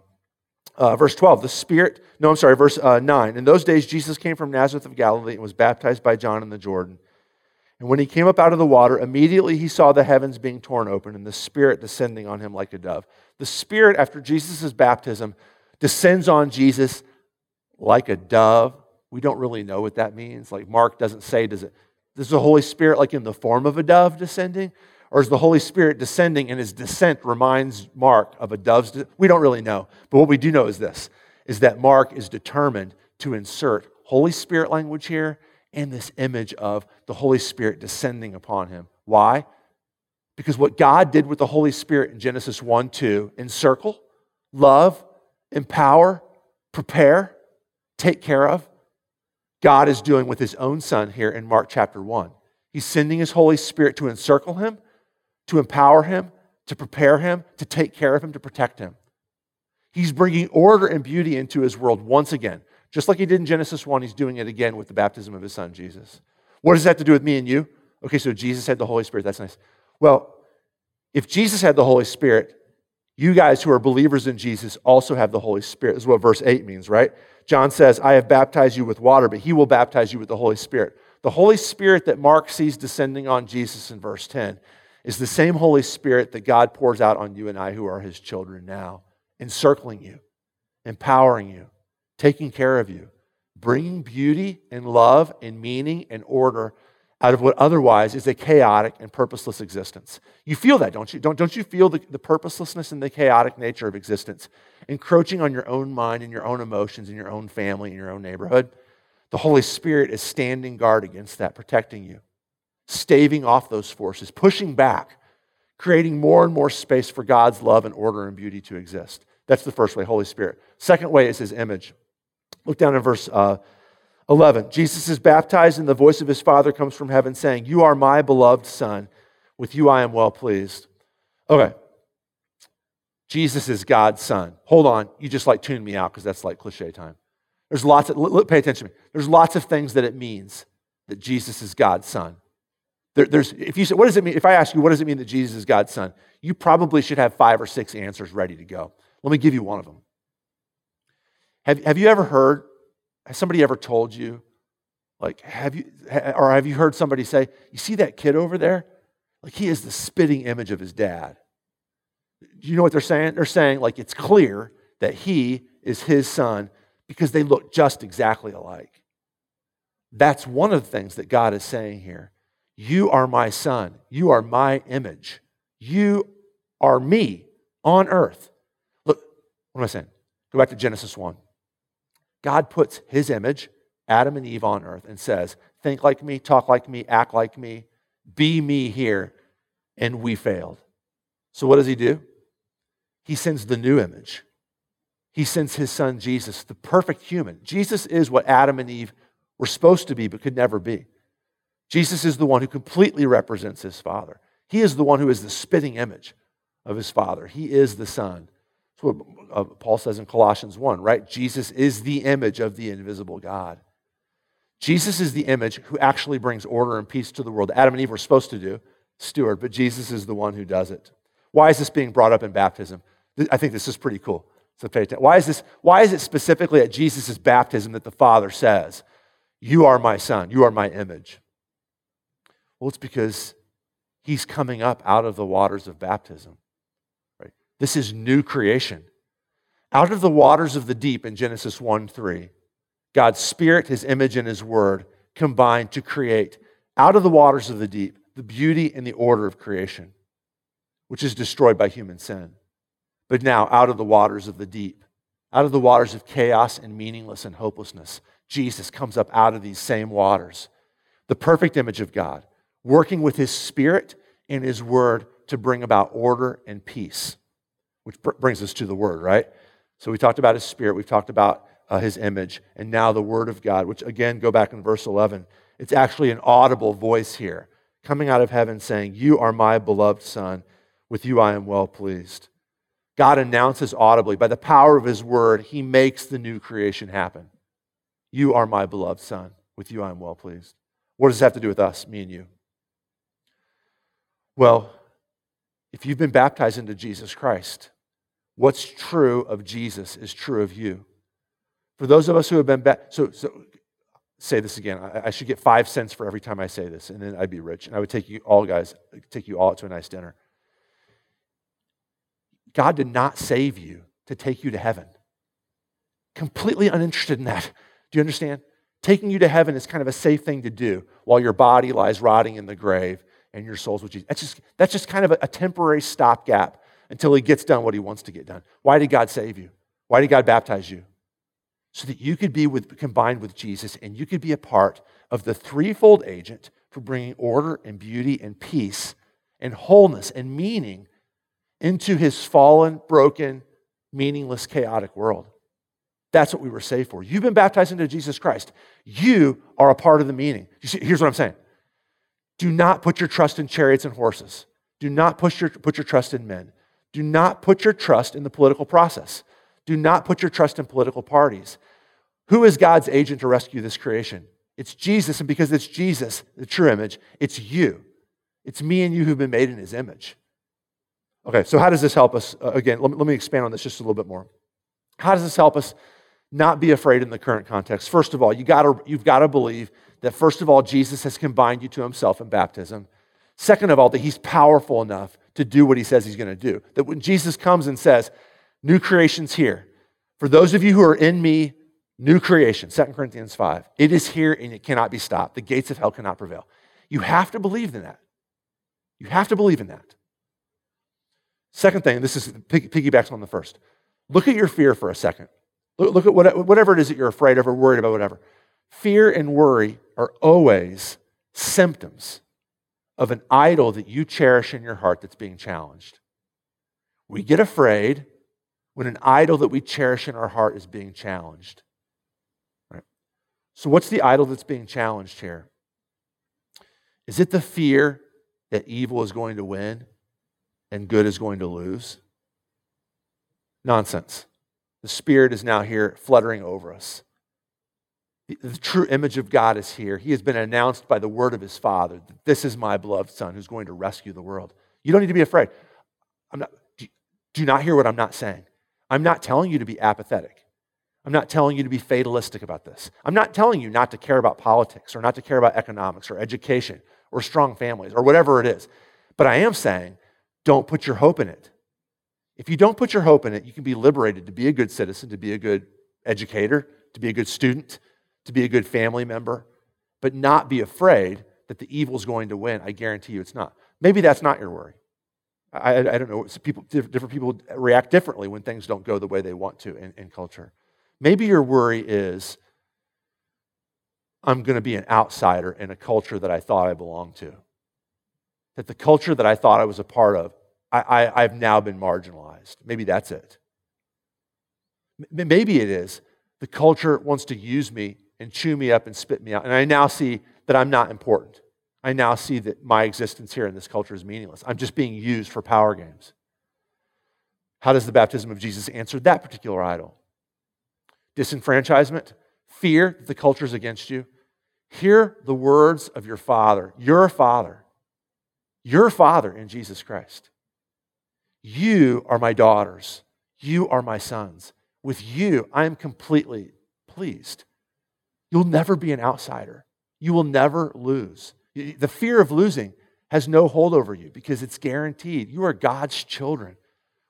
uh, verse 12. The Spirit, no, I'm sorry, verse uh, 9. In those days, Jesus came from Nazareth of Galilee and was baptized by John in the Jordan. And when he came up out of the water, immediately he saw the heavens being torn open and the Spirit descending on him like a dove. The Spirit, after Jesus' baptism, descends on Jesus like a dove. We don't really know what that means. Like Mark doesn't say, does it? The Holy Spirit, like in the form of a dove, descending? Or is the Holy Spirit descending and his descent reminds Mark of a dove's? De- we don't really know. But what we do know is this is that Mark is determined to insert Holy Spirit language here and this image of the Holy Spirit descending upon him. Why? Because what God did with the Holy Spirit in Genesis 1 2, encircle, love, empower, prepare, take care of, God is doing with his own son here in Mark chapter 1. He's sending his Holy Spirit to encircle him, to empower him, to prepare him, to take care of him, to protect him. He's bringing order and beauty into his world once again. Just like he did in Genesis 1, he's doing it again with the baptism of his son, Jesus. What does that have to do with me and you? Okay, so Jesus had the Holy Spirit. That's nice. Well, if Jesus had the Holy Spirit, you guys who are believers in Jesus also have the Holy Spirit. This is what verse 8 means, right? John says, I have baptized you with water, but he will baptize you with the Holy Spirit. The Holy Spirit that Mark sees descending on Jesus in verse 10 is the same Holy Spirit that God pours out on you and I who are his children now, encircling you, empowering you, taking care of you, bringing beauty and love and meaning and order out of what otherwise is a chaotic and purposeless existence. You feel that, don't you? Don't, don't you feel the, the purposelessness and the chaotic nature of existence encroaching on your own mind and your own emotions and your own family and your own neighborhood? The Holy Spirit is standing guard against that, protecting you, staving off those forces, pushing back, creating more and more space for God's love and order and beauty to exist. That's the first way, Holy Spirit. Second way is his image. Look down in verse uh, 11. Jesus is baptized, and the voice of his Father comes from heaven, saying, You are my beloved Son. With you I am well pleased. Okay. Jesus is God's Son. Hold on. You just like tuned me out because that's like cliche time. There's lots of, look, pay attention to me. There's lots of things that it means that Jesus is God's Son. There, there's, if you say, what does it mean? If I ask you, what does it mean that Jesus is God's Son? You probably should have five or six answers ready to go. Let me give you one of them. Have, have you ever heard, has somebody ever told you, like, have you, or have you heard somebody say, you see that kid over there? Like, he is the spitting image of his dad. Do you know what they're saying? They're saying, like, it's clear that he is his son because they look just exactly alike. That's one of the things that God is saying here. You are my son. You are my image. You are me on earth. Look, what am I saying? Go back to Genesis 1. God puts his image, Adam and Eve, on earth and says, Think like me, talk like me, act like me, be me here. And we failed. So what does he do? He sends the new image. He sends his son Jesus, the perfect human. Jesus is what Adam and Eve were supposed to be but could never be. Jesus is the one who completely represents his Father. He is the one who is the spitting image of his Father. He is the Son. What uh, Paul says in Colossians 1, right? Jesus is the image of the invisible God. Jesus is the image who actually brings order and peace to the world. Adam and Eve were supposed to do, steward, but Jesus is the one who does it. Why is this being brought up in baptism? I think this is pretty cool. So pay attention. Why is this? Why is it specifically at Jesus' baptism that the Father says, "You are my Son. You are my image"? Well, it's because He's coming up out of the waters of baptism. This is new creation. Out of the waters of the deep in Genesis 1 3, God's Spirit, His image, and His Word combined to create out of the waters of the deep the beauty and the order of creation, which is destroyed by human sin. but now out of the waters of the deep, out of the waters of chaos and meaningless and hopelessness, Jesus comes up out of these same waters. The perfect image of God, working with his spirit and his word to bring about order and peace, which br- brings us to the word, right? So we talked about his spirit, we've talked about uh, his image, and now the word of God, which again, go back in verse 11. It's actually an audible voice here coming out of heaven saying, You are my beloved son. With you I am well pleased. God announces audibly, by the power of his word, he makes the new creation happen. You are my beloved son. With you I am well pleased. What does this have to do with us, me and you? Well, if you've been baptized into Jesus Christ, what's true of Jesus is true of you. For those of us who have been baptized, so, so say this again. I, I, should get five cents for every time I say this, and then I'd be rich, and I would take you all guys, take you all out to a nice dinner. God did not save you to take you to heaven. Completely uninterested in that. Do you understand? Taking you to heaven is kind of a safe thing to do while your body lies rotting in the grave and your soul's with Jesus. That's just, that's just kind of a, a temporary stopgap until he gets done what he wants to get done. Why did God save you? Why did God baptize you? So that you could be with, combined with Jesus and you could be a part of the threefold agent for bringing order and beauty and peace and wholeness and meaning into his fallen, broken, meaningless, chaotic world. That's what we were saved for. You've been baptized into Jesus Christ. You are a part of the meaning. See, here's what I'm saying do not put your trust in chariots and horses. Do not put your, put your trust in men. Do not put your trust in the political process. Do not put your trust in political parties. Who is God's agent to rescue this creation? It's Jesus, and because it's Jesus, the true image, it's you. It's me and you who've been made in his image. Okay, so how does this help us? Uh, again, let me, let me expand on this just a little bit more. How does this help us not be afraid in the current context? First of all, you gotta, you've got to believe that, first of all, Jesus has combined you to himself in baptism. Second of all, that he's powerful enough to do what he says he's going to do. That when Jesus comes and says, New creation's here, for those of you who are in me, new creation, 2 Corinthians 5, it is here and it cannot be stopped. The gates of hell cannot prevail. You have to believe in that. You have to believe in that. Second thing, this is piggybacks on the first. Look at your fear for a second. Look, look at whatever it is that you're afraid of or worried about, whatever. Fear and worry are always symptoms of an idol that you cherish in your heart that's being challenged. We get afraid when an idol that we cherish in our heart is being challenged. Right? So, what's the idol that's being challenged here? Is it the fear that evil is going to win and good is going to lose? Nonsense. The Spirit is now here fluttering over us. The, true image of God is here. He has been announced by the word of his Father. This is my beloved Son who's going to rescue the world. You don't need to be afraid. I'm not, do, do not hear what I'm not saying. I'm not telling you to be apathetic. I'm not telling you to be fatalistic about this. I'm not telling you not to care about politics or not to care about economics or education or strong families or whatever it is. But I am saying don't put your hope in it. If you don't put your hope in it, you can be liberated to be a good citizen, to be a good educator, to be a good student, to be a good family member, but not be afraid that the evil is going to win. I guarantee you it's not. Maybe that's not your worry. I, I don't know. People, different people react differently when things don't go the way they want to in, in culture. Maybe your worry is I'm going to be an outsider in a culture that I thought I belonged to. That the culture that I thought I was a part of, I, I, I've now been marginalized. Maybe that's it. Maybe it is the culture wants to use me and chew me up and spit me out. And I now see that I'm not important. I now see that my existence here in this culture is meaningless. I'm just being used for power games. How does the baptism of Jesus answer that particular idol? Disenfranchisement, fear that the culture is against you. Hear the words of your Father, your Father, your Father in Jesus Christ. You are my daughters. You are my sons. With you, I am completely pleased. You'll never be an outsider. You will never lose. The fear of losing has no hold over you because it's guaranteed. You are God's children.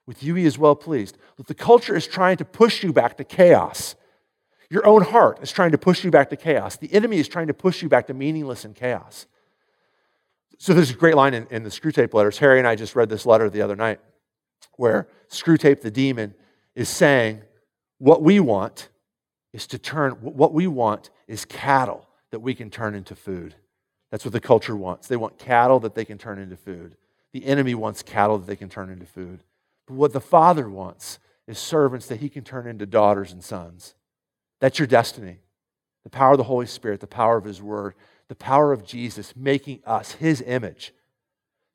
With you, He is well pleased. But the culture is trying to push you back to chaos. Your own heart is trying to push you back to chaos. The enemy is trying to push you back to meaningless and chaos. So there's a great line in, in the Screwtape letters. Harry and I just read this letter the other night. where Screwtape the demon is saying, What we want is to turn, what we want is cattle that we can turn into food. That's what the culture wants. They want cattle that they can turn into food. The enemy wants cattle that they can turn into food. But what the Father wants is servants that he can turn into daughters and sons. That's your destiny. The power of the Holy Spirit, the power of his word, the power of Jesus making us his image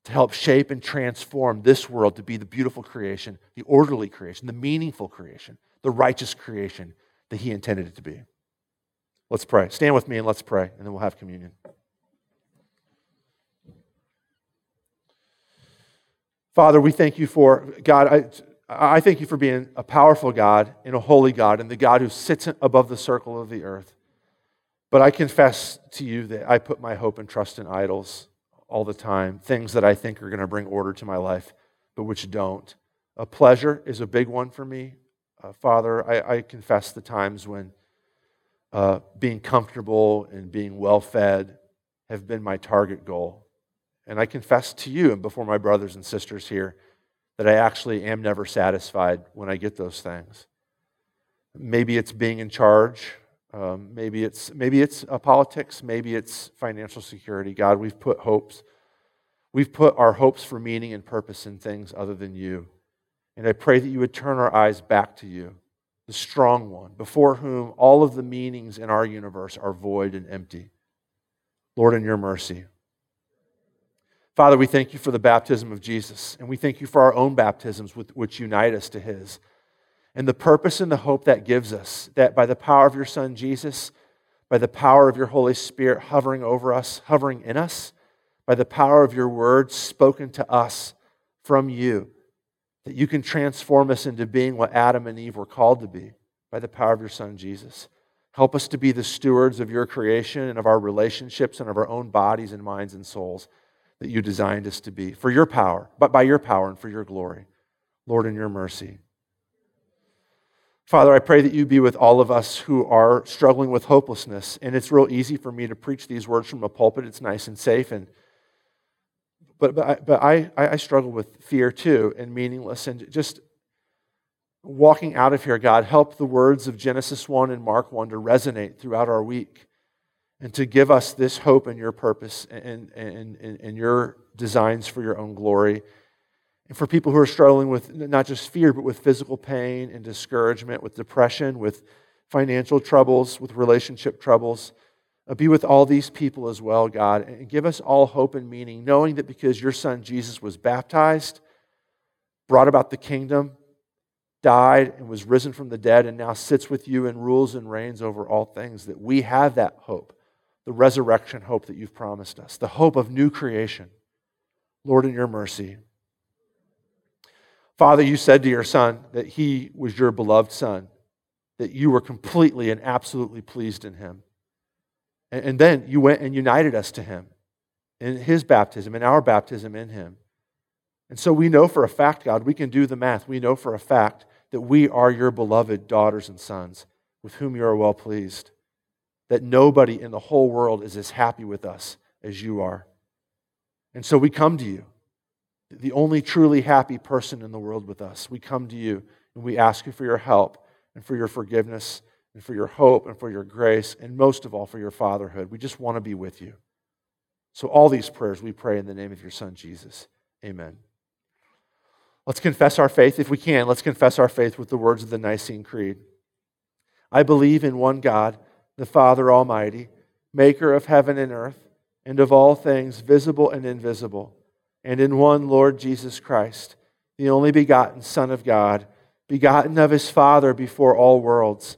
to help shape and transform this world to be the beautiful creation, the orderly creation, the meaningful creation, the righteous creation that he intended it to be. Let's pray. Stand with me and let's pray, and then we'll have communion. Father, we thank you for, God, I, I thank you for being a powerful God and a holy God and the God who sits above the circle of the earth. But I confess to you that I put my hope and trust in idols all the time, things that I think are going to bring order to my life, but which don't. A pleasure is a big one for me. Uh, Father, I, I, confess the times when uh, being comfortable and being well fed have been my target goal. And I confess to you and before my brothers and sisters here that I actually am never satisfied when I get those things. Maybe it's being in charge. Um, maybe it's, maybe it's uh, politics. Maybe it's financial security. God, we've put hopes. We've put our hopes for meaning and purpose in things other than you. And I pray that you would turn our eyes back to you, the strong one, before whom all of the meanings in our universe are void and empty. Lord, in your mercy. Father, we thank you for the baptism of Jesus, and we thank you for our own baptisms, which unite us to his. And the purpose and the hope that gives us that by the power of your Son, Jesus, by the power of your Holy Spirit hovering over us, hovering in us, by the power of your word spoken to us from you, that you can transform us into being what Adam and Eve were called to be by the power of your Son, Jesus. Help us to be the stewards of your creation and of our relationships and of our own bodies and minds and souls that you designed us to be for your power, but by your power and for your glory. Lord, in your mercy. Father, I pray that you be with all of us who are struggling with hopelessness. And it's real easy for me to preach these words from a pulpit. It's nice and safe. And but but I, but I, I struggle with fear too and meaningless and just walking out of here, God, help the words of Genesis 1 and Mark 1 to resonate throughout our week and to give us this hope and your purpose and, and, and, and your designs for your own glory. And for people who are struggling with not just fear, but with physical pain and discouragement, with depression, with financial troubles, with relationship troubles, Uh, be with all these people as well, God, and give us all hope and meaning, knowing that because your son Jesus was baptized, brought about the kingdom, died, and was risen from the dead, and now sits with you and rules and reigns over all things, that we have that hope the resurrection hope that you've promised us, the hope of new creation. Lord, in your mercy. Father, you said to your son that he was your beloved son, that you were completely and absolutely pleased in him. And, then you went and united us to him in his baptism, in our baptism in him. And so we know for a fact, God, we can do the math. We know for a fact that we are your beloved daughters and sons with whom you are well pleased that nobody in the whole world is as happy with us as you are. And so we come to you, the only truly happy person in the world with us. We come to you and we ask you for your help and for your forgiveness and for your hope and for your grace and most of all for your fatherhood. We just want to be with you. So, all these prayers we pray in the name of your Son, Jesus. Amen. Let's confess our faith. If we can, let's confess our faith with the words of the Nicene Creed. I believe in one God the Father Almighty, maker of heaven and earth, and of all things visible and invisible, and in one Lord Jesus Christ, the only begotten Son of God, begotten of his Father before all worlds,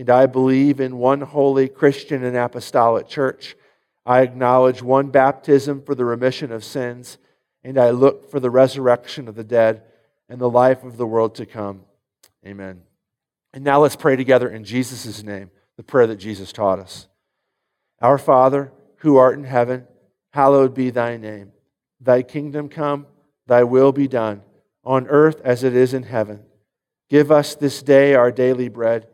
And I believe in one holy Christian and apostolic church. I acknowledge one baptism for the remission of sins, and I look for the resurrection of the dead and the life of the world to come. Amen. And now let's pray together in Jesus' name, the prayer that Jesus taught us. Our Father, who art in heaven, hallowed be thy name. Thy kingdom come, thy will be done, on earth as it is in heaven. Give us this day our daily bread,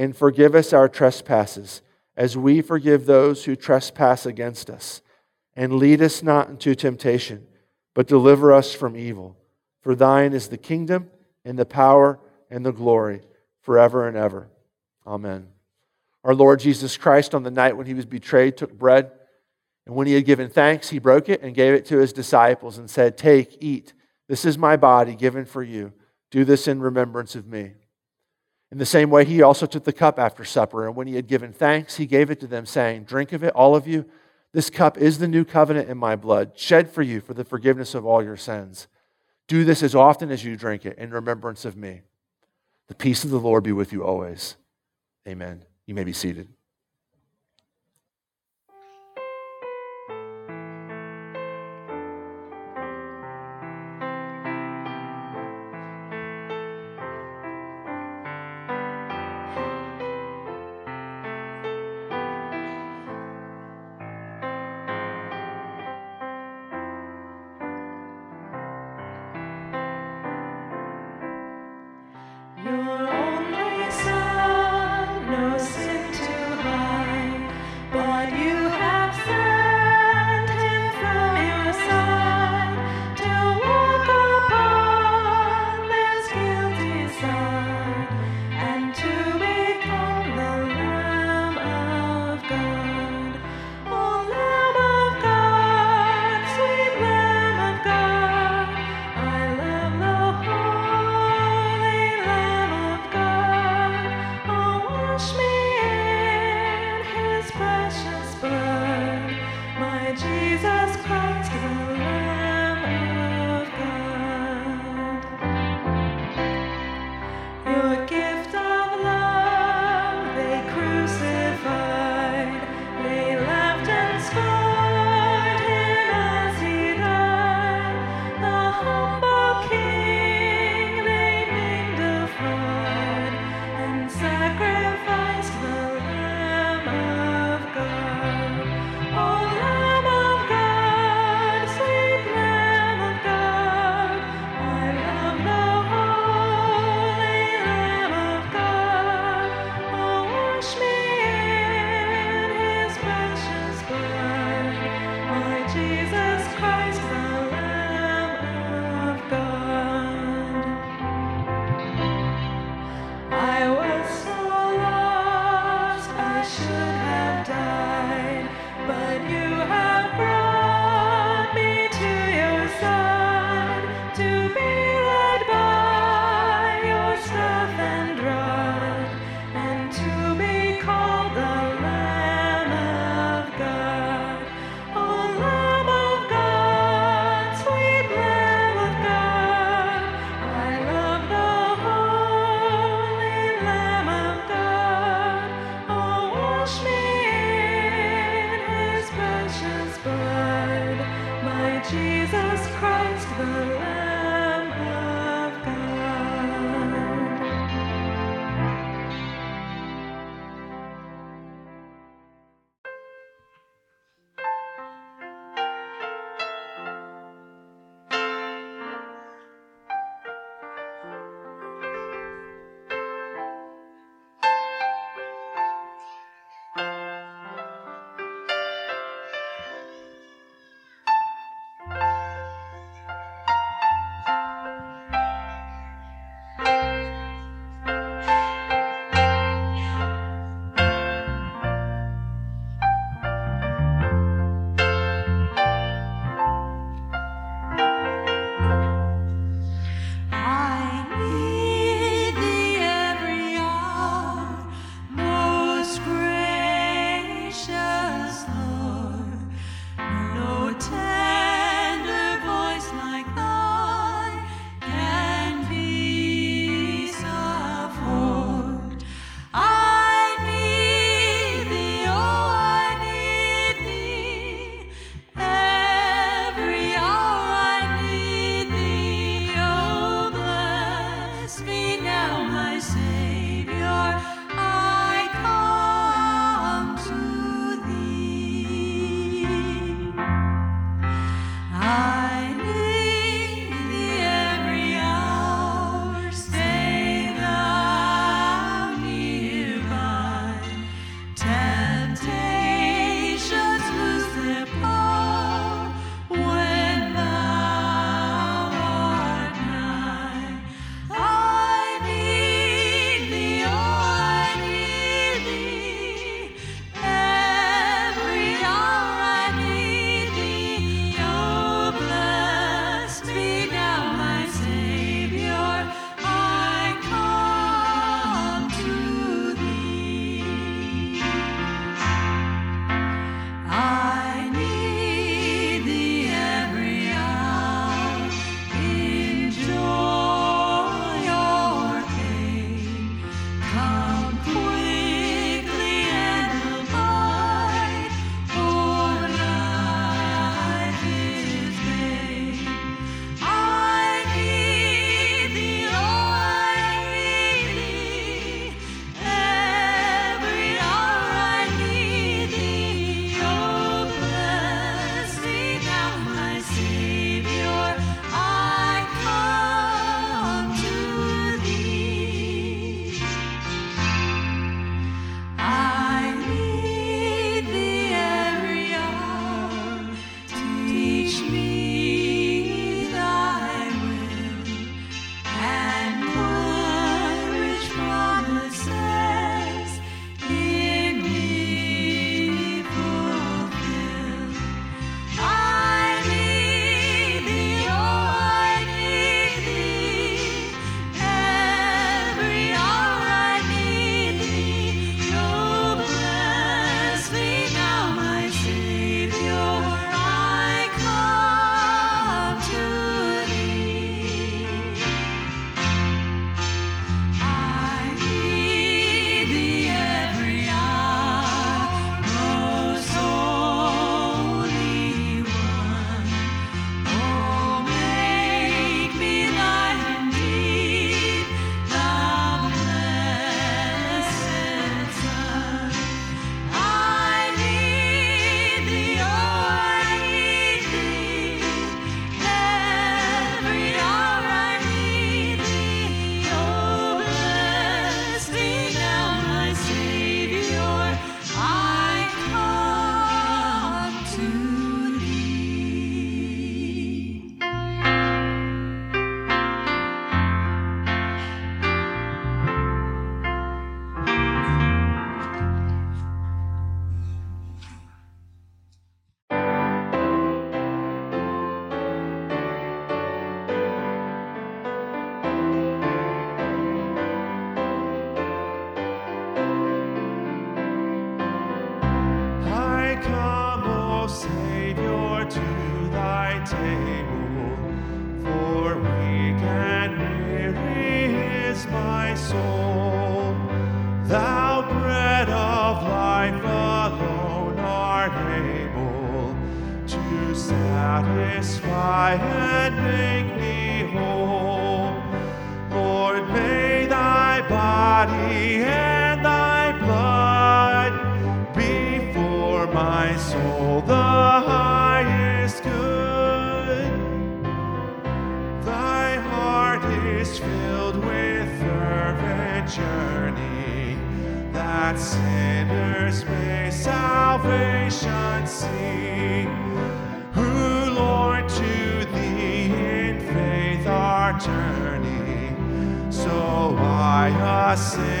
and forgive us our trespasses, as we forgive those who trespass against us. And lead us not into temptation, but deliver us from evil. For thine is the kingdom, and the power, and the glory forever and ever. Amen. Our Lord Jesus Christ, on the night when he was betrayed, took bread, and when he had given thanks, he broke it and gave it to his disciples and said, Take, eat. This is my body given for you. Do this in remembrance of me. In the same way, he also took the cup after supper, and when he had given thanks, he gave it to them, saying, Drink of it, all of you. This cup is the new covenant in my blood, shed for you for the forgiveness of all your sins. Do this as often as you drink it in remembrance of me. The peace of the Lord be with you always. Amen. You may be seated.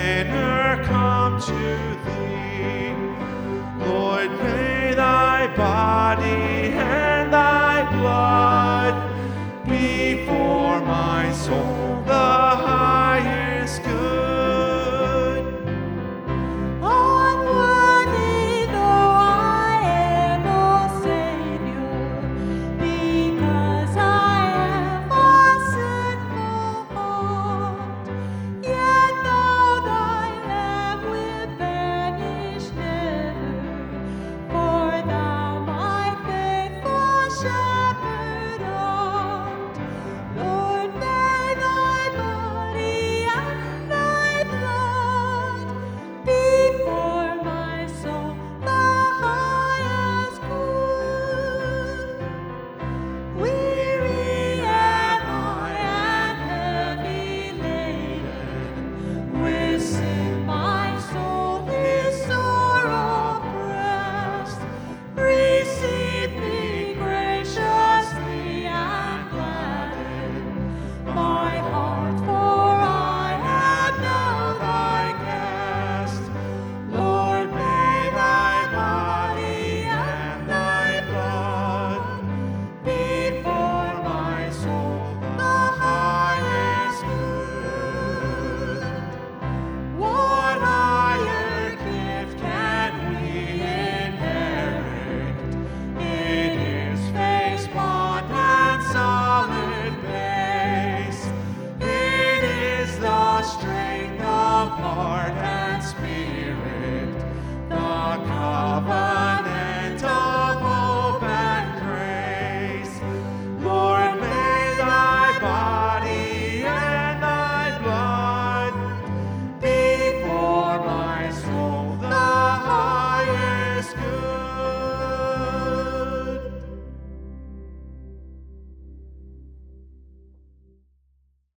sinner come to thee. Lord, may thy body and thy blood be for my soul.